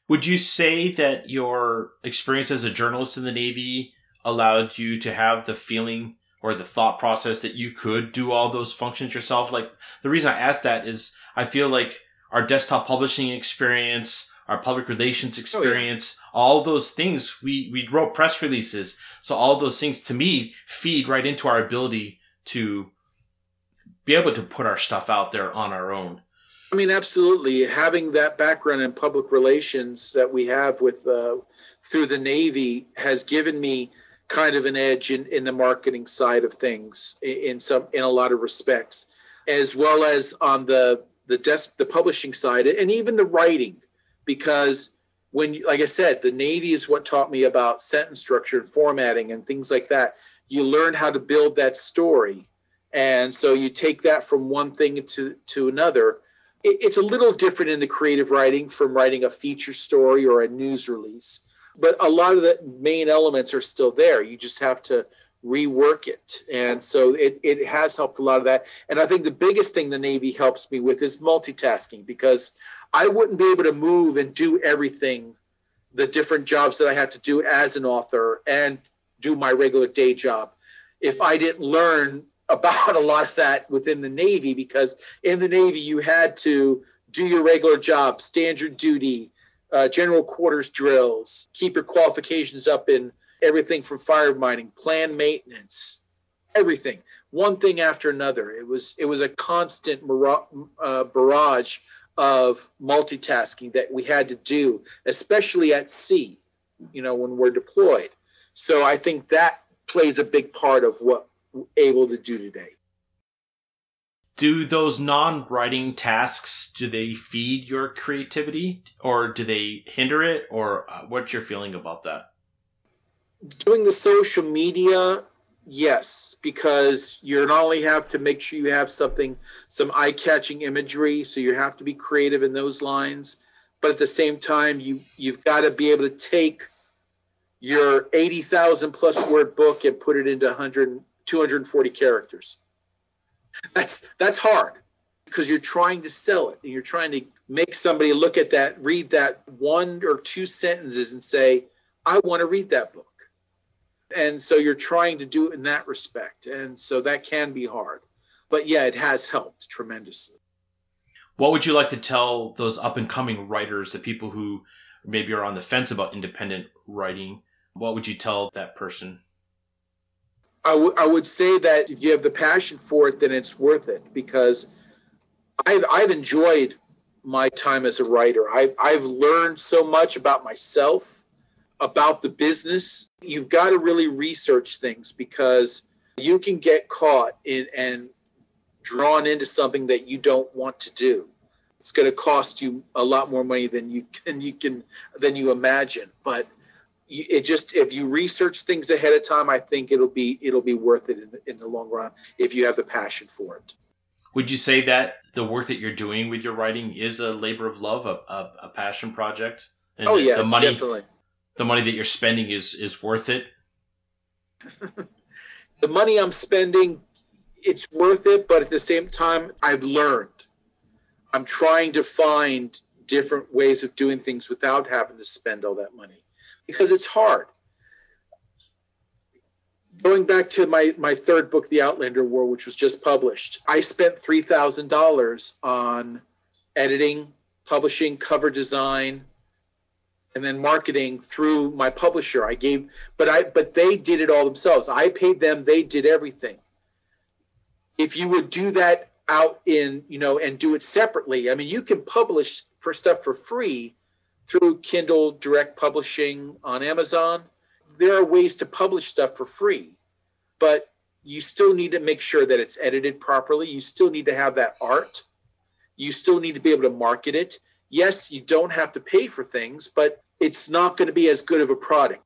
Speaker 4: Would you say that your experience as a journalist in the Navy allowed you to have the feeling or the thought process that you could do all those functions yourself? Like the reason I ask that is I feel like our desktop publishing experience, our public relations experience, oh, yeah. all those things we we wrote press releases. So all those things to me feed right into our ability to be able to put our stuff out there on our own.
Speaker 5: I mean, absolutely. Having that background in public relations that we have with uh, through the Navy has given me kind of an edge in, in the marketing side of things in some in a lot of respects, as well as on the the desk the publishing side and even the writing, because when like I said, the Navy is what taught me about sentence structure and formatting and things like that. You learn how to build that story, and so you take that from one thing to to another. It, it's a little different in the creative writing from writing a feature story or a news release but a lot of the main elements are still there. You just have to rework it. And so it, it has helped a lot of that. And I think the biggest thing the Navy helps me with is multitasking because I wouldn't be able to move and do everything, the different jobs that I have to do as an author and do my regular day job if I didn't learn about a lot of that within the Navy because in the Navy you had to do your regular job, standard duty, uh, general quarters drills, keep your qualifications up in everything from fire mining, plan maintenance, everything, one thing after another. It was it was a constant uh, barrage of multitasking that we had to do, especially at sea, you know, when we're deployed. So I think that plays a big part of what we're able to do today
Speaker 4: do those non-writing tasks do they feed your creativity or do they hinder it or uh, what's your feeling about that
Speaker 5: doing the social media yes because you not only have to make sure you have something some eye-catching imagery so you have to be creative in those lines but at the same time you you've got to be able to take your 80,000 plus word book and put it into 100 240 characters that's that's hard because you're trying to sell it and you're trying to make somebody look at that, read that one or two sentences and say, I want to read that book. And so you're trying to do it in that respect. And so that can be hard. But yeah, it has helped tremendously.
Speaker 4: What would you like to tell those up and coming writers, the people who maybe are on the fence about independent writing? What would you tell that person?
Speaker 5: I, w- I would say that if you have the passion for it, then it's worth it because I've, I've enjoyed my time as a writer. I've, I've learned so much about myself, about the business. You've got to really research things because you can get caught in and drawn into something that you don't want to do. It's going to cost you a lot more money than you can you can than you imagine. But it just if you research things ahead of time, I think it'll be it'll be worth it in the, in the long run if you have the passion for it.
Speaker 4: Would you say that the work that you're doing with your writing is a labor of love, a, a, a passion project?
Speaker 5: And oh yeah, the money, definitely.
Speaker 4: The money that you're spending is is worth it.
Speaker 5: the money I'm spending, it's worth it, but at the same time, I've learned. I'm trying to find different ways of doing things without having to spend all that money because it's hard. going back to my my third book, The Outlander War, which was just published, I spent three thousand dollars on editing, publishing, cover design, and then marketing through my publisher. I gave, but I but they did it all themselves. I paid them. They did everything. If you would do that out in you know and do it separately, I mean, you can publish for stuff for free through Kindle Direct Publishing on Amazon. There are ways to publish stuff for free, but you still need to make sure that it's edited properly. You still need to have that art. You still need to be able to market it yes, you don't have to pay for things, but it's not going to be as good of a product.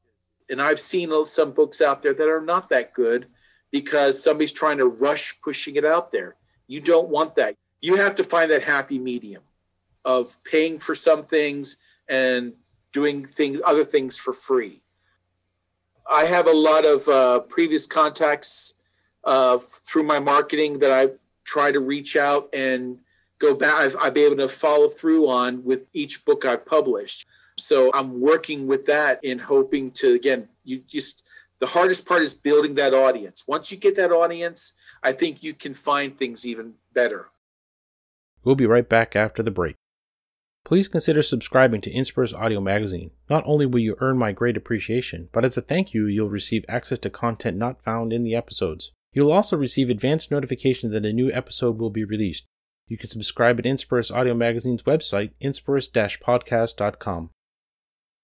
Speaker 5: And I've seen some books out there that are not that good because somebody's trying to rush pushing it out there. You don't want that. You have to find that happy medium of paying for some things and doing things other things for free. I have a lot of uh, previous contacts uh, through my marketing that I try to reach out and go back I've, I've been able to follow through on with each book I've published. So I'm working with that in hoping to again you just the hardest part is building that audience. Once you get that audience, I think you can find things even better.
Speaker 3: We'll be right back after the break. Please consider subscribing to Inspirus Audio Magazine. Not only will you earn my great appreciation, but as a thank you, you'll receive access to content not found in the episodes. You'll also receive advanced notification that a new episode will be released. You can subscribe at Inspirus Audio Magazine's website, inspirus-podcast.com.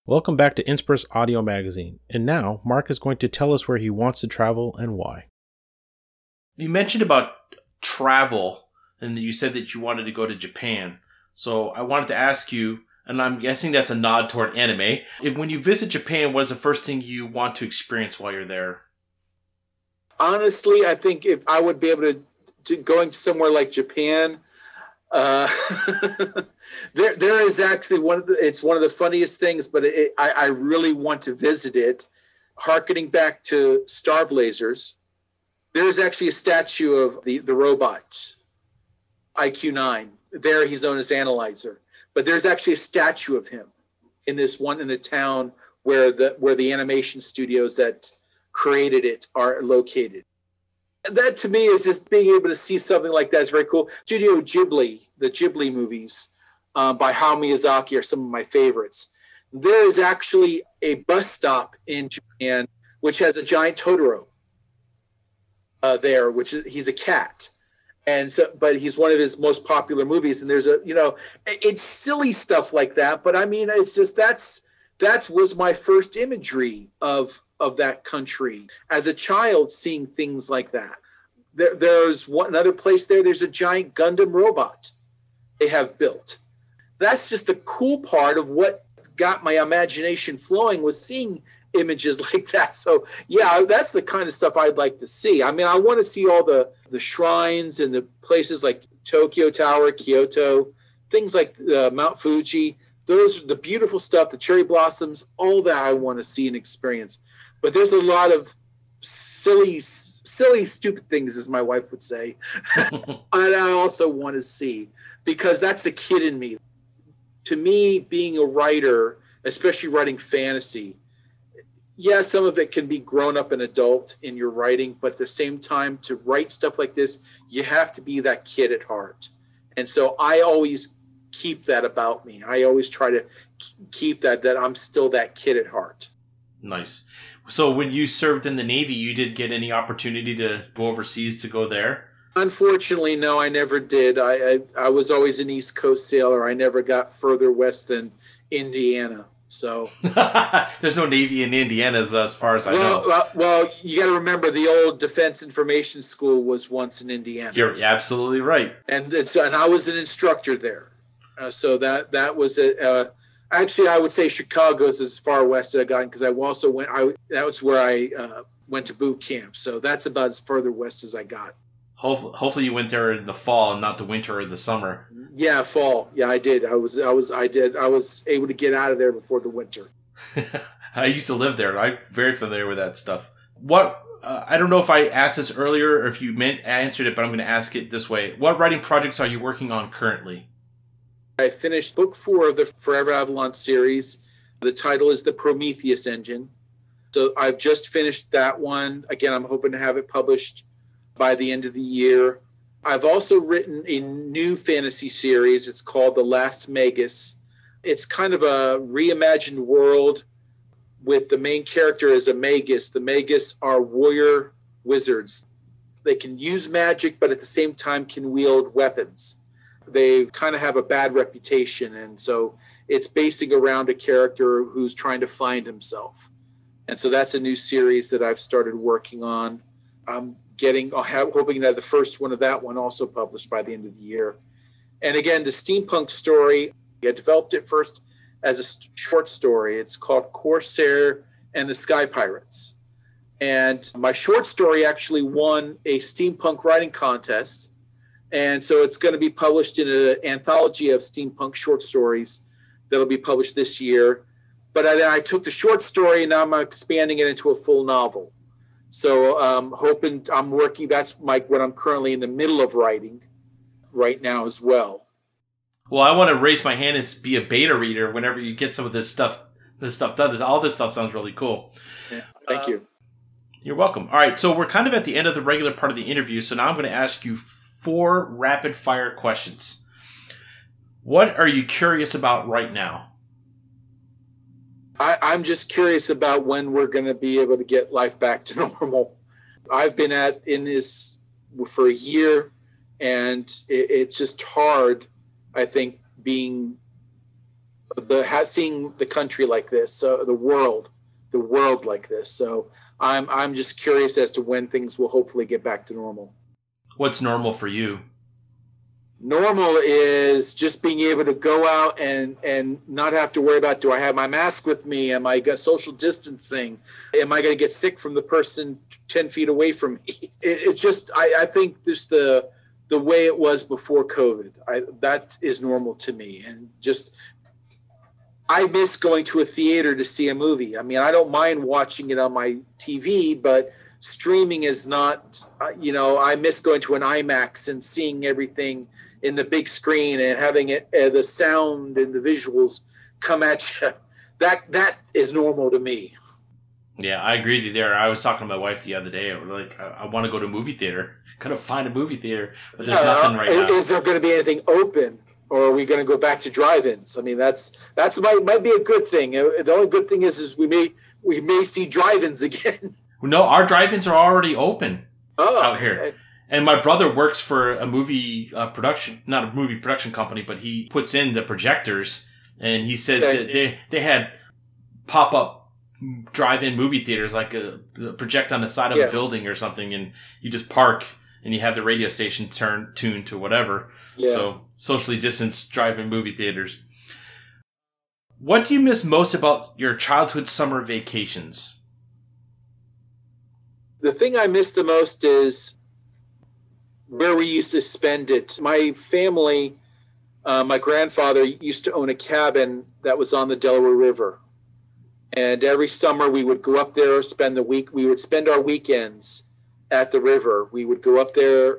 Speaker 3: Welcome back to Inspirus Audio Magazine, and now Mark is going to tell us where he wants to travel and why.
Speaker 4: You mentioned about travel, and you said that you wanted to go to Japan. So I wanted to ask you, and I'm guessing that's a nod toward anime. If when you visit Japan, what is the first thing you want to experience while you're there?
Speaker 5: Honestly, I think if I would be able to, to going somewhere like Japan, uh, there, there is actually one of the, it's one of the funniest things, but it, I, I really want to visit it. Harkening back to Star Blazers, there's actually a statue of the, the robot, IQ9. There he's known as Analyzer, but there's actually a statue of him in this one in the town where the where the animation studios that created it are located that to me is just being able to see something like that is very cool. Studio Ghibli, the Ghibli movies uh, by Hayao Miyazaki are some of my favorites. There is actually a bus stop in Japan which has a giant Totoro uh, there, which is he's a cat, and so but he's one of his most popular movies. And there's a you know it's silly stuff like that, but I mean it's just that's that was my first imagery of of that country. As a child seeing things like that. There, there's one another place there there's a giant gundam robot they have built. That's just the cool part of what got my imagination flowing was seeing images like that. So yeah that's the kind of stuff i'd like to see. I mean i want to see all the the shrines and the places like tokyo tower kyoto things like uh, mount fuji. Those are the beautiful stuff the cherry blossoms all that i want to see and experience but there's a lot of silly, silly, stupid things, as my wife would say, and I also want to see because that's the kid in me. To me, being a writer, especially writing fantasy, yeah, some of it can be grown up and adult in your writing, but at the same time, to write stuff like this, you have to be that kid at heart. And so I always keep that about me. I always try to keep that that I'm still that kid at heart.
Speaker 4: Nice. So when you served in the Navy, you did get any opportunity to go overseas to go there?
Speaker 5: Unfortunately, no, I never did. I, I, I was always an East Coast sailor. I never got further west than Indiana. So
Speaker 4: there's no Navy in Indiana, as far as I
Speaker 5: well,
Speaker 4: know.
Speaker 5: Well, well, you got to remember the old Defense Information School was once in Indiana.
Speaker 4: You're absolutely right.
Speaker 5: And it's, and I was an instructor there, uh, so that that was a. Uh, actually, I would say Chicago is as far west as I got because I also went. I that was where I uh, went to boot camp, so that's about as further west as I got.
Speaker 4: Hopefully, hopefully you went there in the fall and not the winter or the summer.
Speaker 5: Yeah, fall. Yeah, I did. I was, I was, I did. I was able to get out of there before the winter.
Speaker 4: I used to live there. I'm very familiar with that stuff. What uh, I don't know if I asked this earlier or if you meant answered it, but I'm going to ask it this way: What writing projects are you working on currently?
Speaker 5: I finished book four of the Forever Avalon series. The title is The Prometheus Engine. So I've just finished that one. Again, I'm hoping to have it published by the end of the year. I've also written a new fantasy series. It's called The Last Magus. It's kind of a reimagined world with the main character as a magus. The magus are warrior wizards. They can use magic, but at the same time can wield weapons. They kind of have a bad reputation, and so it's basing around a character who's trying to find himself. And so that's a new series that I've started working on. I'm getting, hoping to have the first one of that one also published by the end of the year. And again, the steampunk story, I developed it first as a short story. It's called Corsair and the Sky Pirates. And my short story actually won a steampunk writing contest. And so it's going to be published in an anthology of steampunk short stories that'll be published this year. But then I took the short story and now I'm expanding it into a full novel. So um, hoping I'm working. That's my what I'm currently in the middle of writing right now as well.
Speaker 4: Well, I want to raise my hand and be a beta reader whenever you get some of this stuff. This stuff done. All this stuff sounds really cool.
Speaker 5: Yeah, thank uh, you.
Speaker 4: You're welcome. All right, so we're kind of at the end of the regular part of the interview. So now I'm going to ask you four rapid fire questions. What are you curious about right now?
Speaker 5: I, am just curious about when we're going to be able to get life back to normal. I've been at in this for a year, and it, it's just hard. I think being the seeing the country like this, uh, the world, the world like this. So I'm I'm just curious as to when things will hopefully get back to normal.
Speaker 4: What's normal for you?
Speaker 5: normal is just being able to go out and and not have to worry about do I have my mask with me? Am I got social distancing? Am I going to get sick from the person ten feet away from me? It, it's just I, I think just the the way it was before COVID. I, that is normal to me, and just I miss going to a theater to see a movie. I mean, I don't mind watching it on my TV, but streaming is not. Uh, you know, I miss going to an IMAX and seeing everything in the big screen and having it uh, the sound and the visuals come at you. That that is normal to me.
Speaker 4: Yeah i agree with you there. I was talking to my wife the other day like i, I want to go to a movie theater. Gotta find a movie theater but there's uh, nothing right
Speaker 5: is,
Speaker 4: now.
Speaker 5: is there going to be anything open or are we going to go back to drive-ins? I mean that's that's might might be a good thing. Uh, the only good thing is is we may we may see drive-ins again
Speaker 4: no our drive-ins are already open oh, out here and my brother works for a movie uh, production, not a movie production company, but he puts in the projectors. And he says that they they had pop up drive-in movie theaters, like a, a, project on the side of yeah. a building or something, and you just park and you have the radio station turn tuned to whatever. Yeah. So socially distanced drive-in movie theaters. What do you miss most about your childhood summer vacations?
Speaker 5: The thing I miss the most is where we used to spend it. My family, uh, my grandfather used to own a cabin that was on the Delaware River. And every summer we would go up there, spend the week. We would spend our weekends at the river. We would go up there,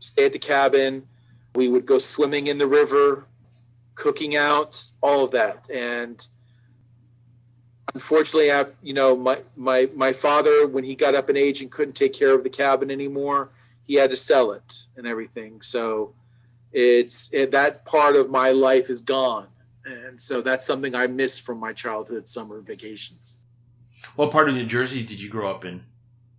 Speaker 5: stay at the cabin. We would go swimming in the river, cooking out, all of that. And unfortunately, I, you know, my, my, my father, when he got up in age and couldn't take care of the cabin anymore, he had to sell it and everything. So it's it, that part of my life is gone, and so that's something I miss from my childhood summer vacations.
Speaker 4: What part of New Jersey did you grow up in?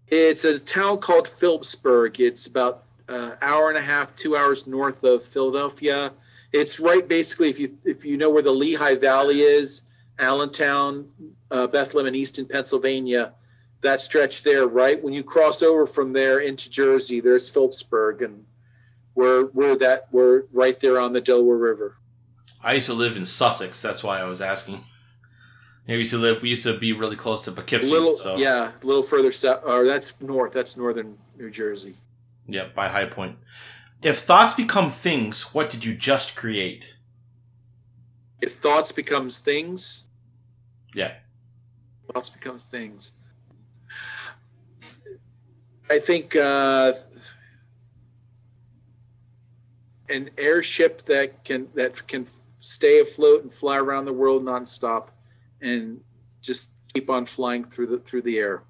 Speaker 5: It's a town called Phillipsburg. It's about an uh, hour and a half, two hours north of Philadelphia. It's right basically if you if you know where the Lehigh Valley is, Allentown, uh, Bethlehem, and Easton, Pennsylvania that stretch there, right? When you cross over from there into Jersey, there's Phillipsburg, and we're we're that we're right there on the Delaware River.
Speaker 4: I used to live in Sussex. That's why I was asking. We used to live. We used to be really close to Poughkeepsie.
Speaker 5: Little,
Speaker 4: so.
Speaker 5: yeah, a little further south. Or that's north. That's northern New Jersey.
Speaker 4: Yeah, by High Point. If thoughts become things, what did you just create?
Speaker 5: If thoughts becomes things.
Speaker 4: Yeah.
Speaker 5: Thoughts becomes things. I think uh, an airship that can that can stay afloat and fly around the world nonstop, and just keep on flying through the through the air.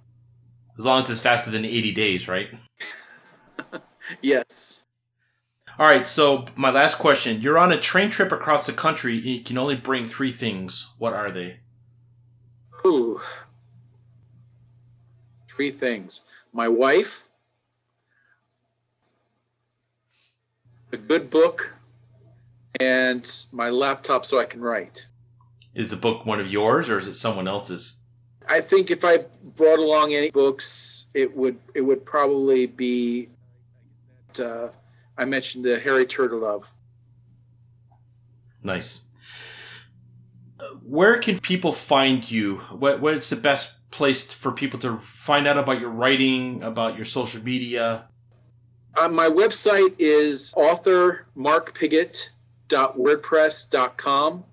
Speaker 4: As long as it's faster than 80 days, right?
Speaker 5: yes.
Speaker 4: All right, so my last question. You're on a train trip across the country. You can only bring three things. What are they?
Speaker 5: Ooh. Three things. My wife, a good book, and my laptop so I can write.
Speaker 4: Is the book one of yours or is it someone else's?
Speaker 5: I think if I brought along any books, it would it would probably be. Uh, I mentioned the Harry Turtledove.
Speaker 4: Nice. Where can people find you? What what is the best place for people to find out about your writing, about your social media?
Speaker 5: Uh, my website is authormarkpigott.wordpress.com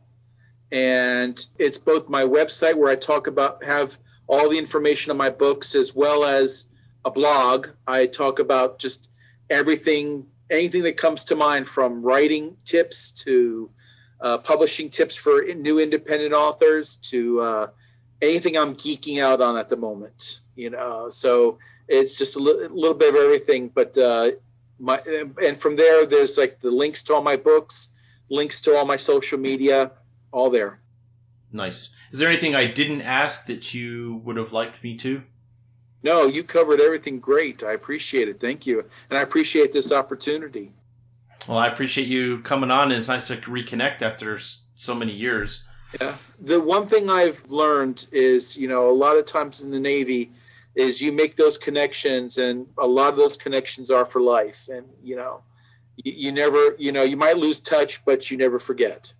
Speaker 5: and it's both my website where I talk about have all the information on my books as well as a blog. I talk about just everything, anything that comes to mind from writing tips to uh, publishing tips for new independent authors to uh, anything I'm geeking out on at the moment. You know, so it's just a li- little bit of everything. But uh, my and from there, there's like the links to all my books, links to all my social media all there.
Speaker 4: Nice. Is there anything I didn't ask that you would have liked me to?
Speaker 5: No, you covered everything great. I appreciate it. Thank you. And I appreciate this opportunity.
Speaker 4: Well, I appreciate you coming on. It's nice to reconnect after so many years.
Speaker 5: Yeah. The one thing I've learned is, you know, a lot of times in the Navy is you make those connections and a lot of those connections are for life. And, you know, you, you never, you know, you might lose touch, but you never forget.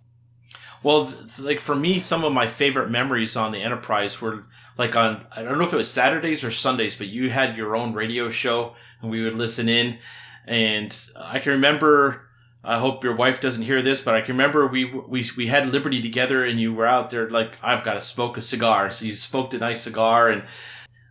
Speaker 4: Well, like for me, some of my favorite memories on the Enterprise were like on I don't know if it was Saturdays or Sundays, but you had your own radio show and we would listen in, and I can remember. I hope your wife doesn't hear this, but I can remember we we we had Liberty together, and you were out there like I've got to smoke a cigar. So you smoked a nice cigar, and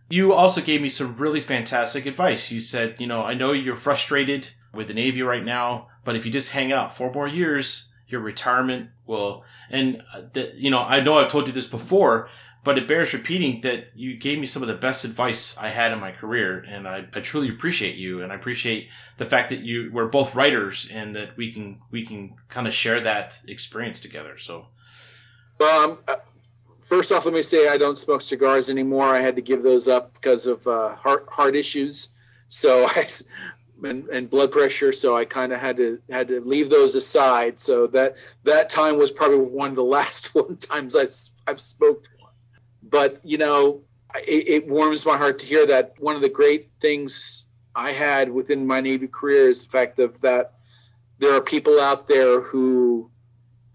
Speaker 4: you also gave me some really fantastic advice. You said, you know, I know you're frustrated with the Navy right now, but if you just hang out four more years, your retirement will and uh, that you know I know I've told you this before but it bears repeating that you gave me some of the best advice I had in my career and I, I truly appreciate you and I appreciate the fact that you we're both writers and that we can we can kind of share that experience together so
Speaker 5: um, first off let me say I don't smoke cigars anymore I had to give those up because of uh, heart heart issues so I and, and blood pressure, so I kind of had to had to leave those aside. So that that time was probably one of the last one times I've I've smoked. But you know, it, it warms my heart to hear that one of the great things I had within my Navy career is the fact of that there are people out there who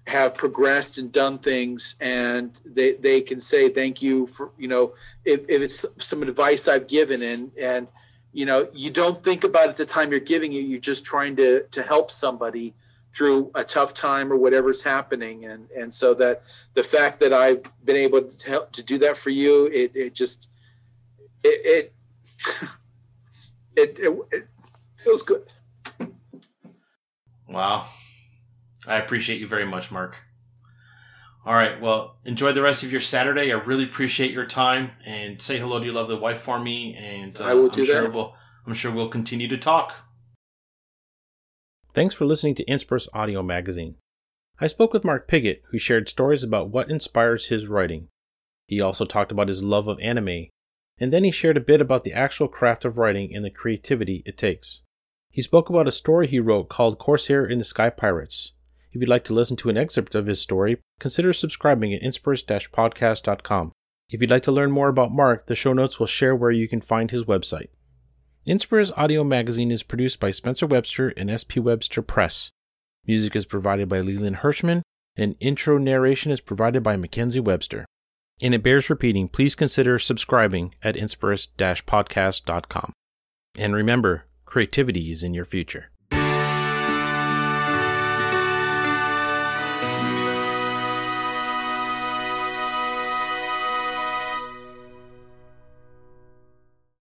Speaker 5: have progressed and done things and they, they can say thank you for you know if, if it's some advice I've given and and you know you don't think about it the time you're giving it you're just trying to to help somebody through a tough time or whatever's happening and and so that the fact that I've been able to help to do that for you it it just it it, it, it feels good
Speaker 4: wow I appreciate you very much Mark all right. Well, enjoy the rest of your Saturday. I really appreciate your time and say hello to your lovely wife for me. And uh,
Speaker 5: I will do
Speaker 4: I'm sure
Speaker 5: that.
Speaker 4: We'll, I'm sure we'll continue to talk.
Speaker 3: Thanks for listening to Inspirus Audio Magazine. I spoke with Mark Pigott, who shared stories about what inspires his writing. He also talked about his love of anime, and then he shared a bit about the actual craft of writing and the creativity it takes. He spoke about a story he wrote called Corsair in the Sky Pirates, if you'd like to listen to an excerpt of his story, consider subscribing at inspirus-podcast.com. If you'd like to learn more about Mark, the show notes will share where you can find his website. Inspirus Audio Magazine is produced by Spencer Webster and SP Webster Press. Music is provided by Leland Hirschman, and intro narration is provided by Mackenzie Webster. And it bears repeating, please consider subscribing at inspirus-podcast.com. And remember, creativity is in your future.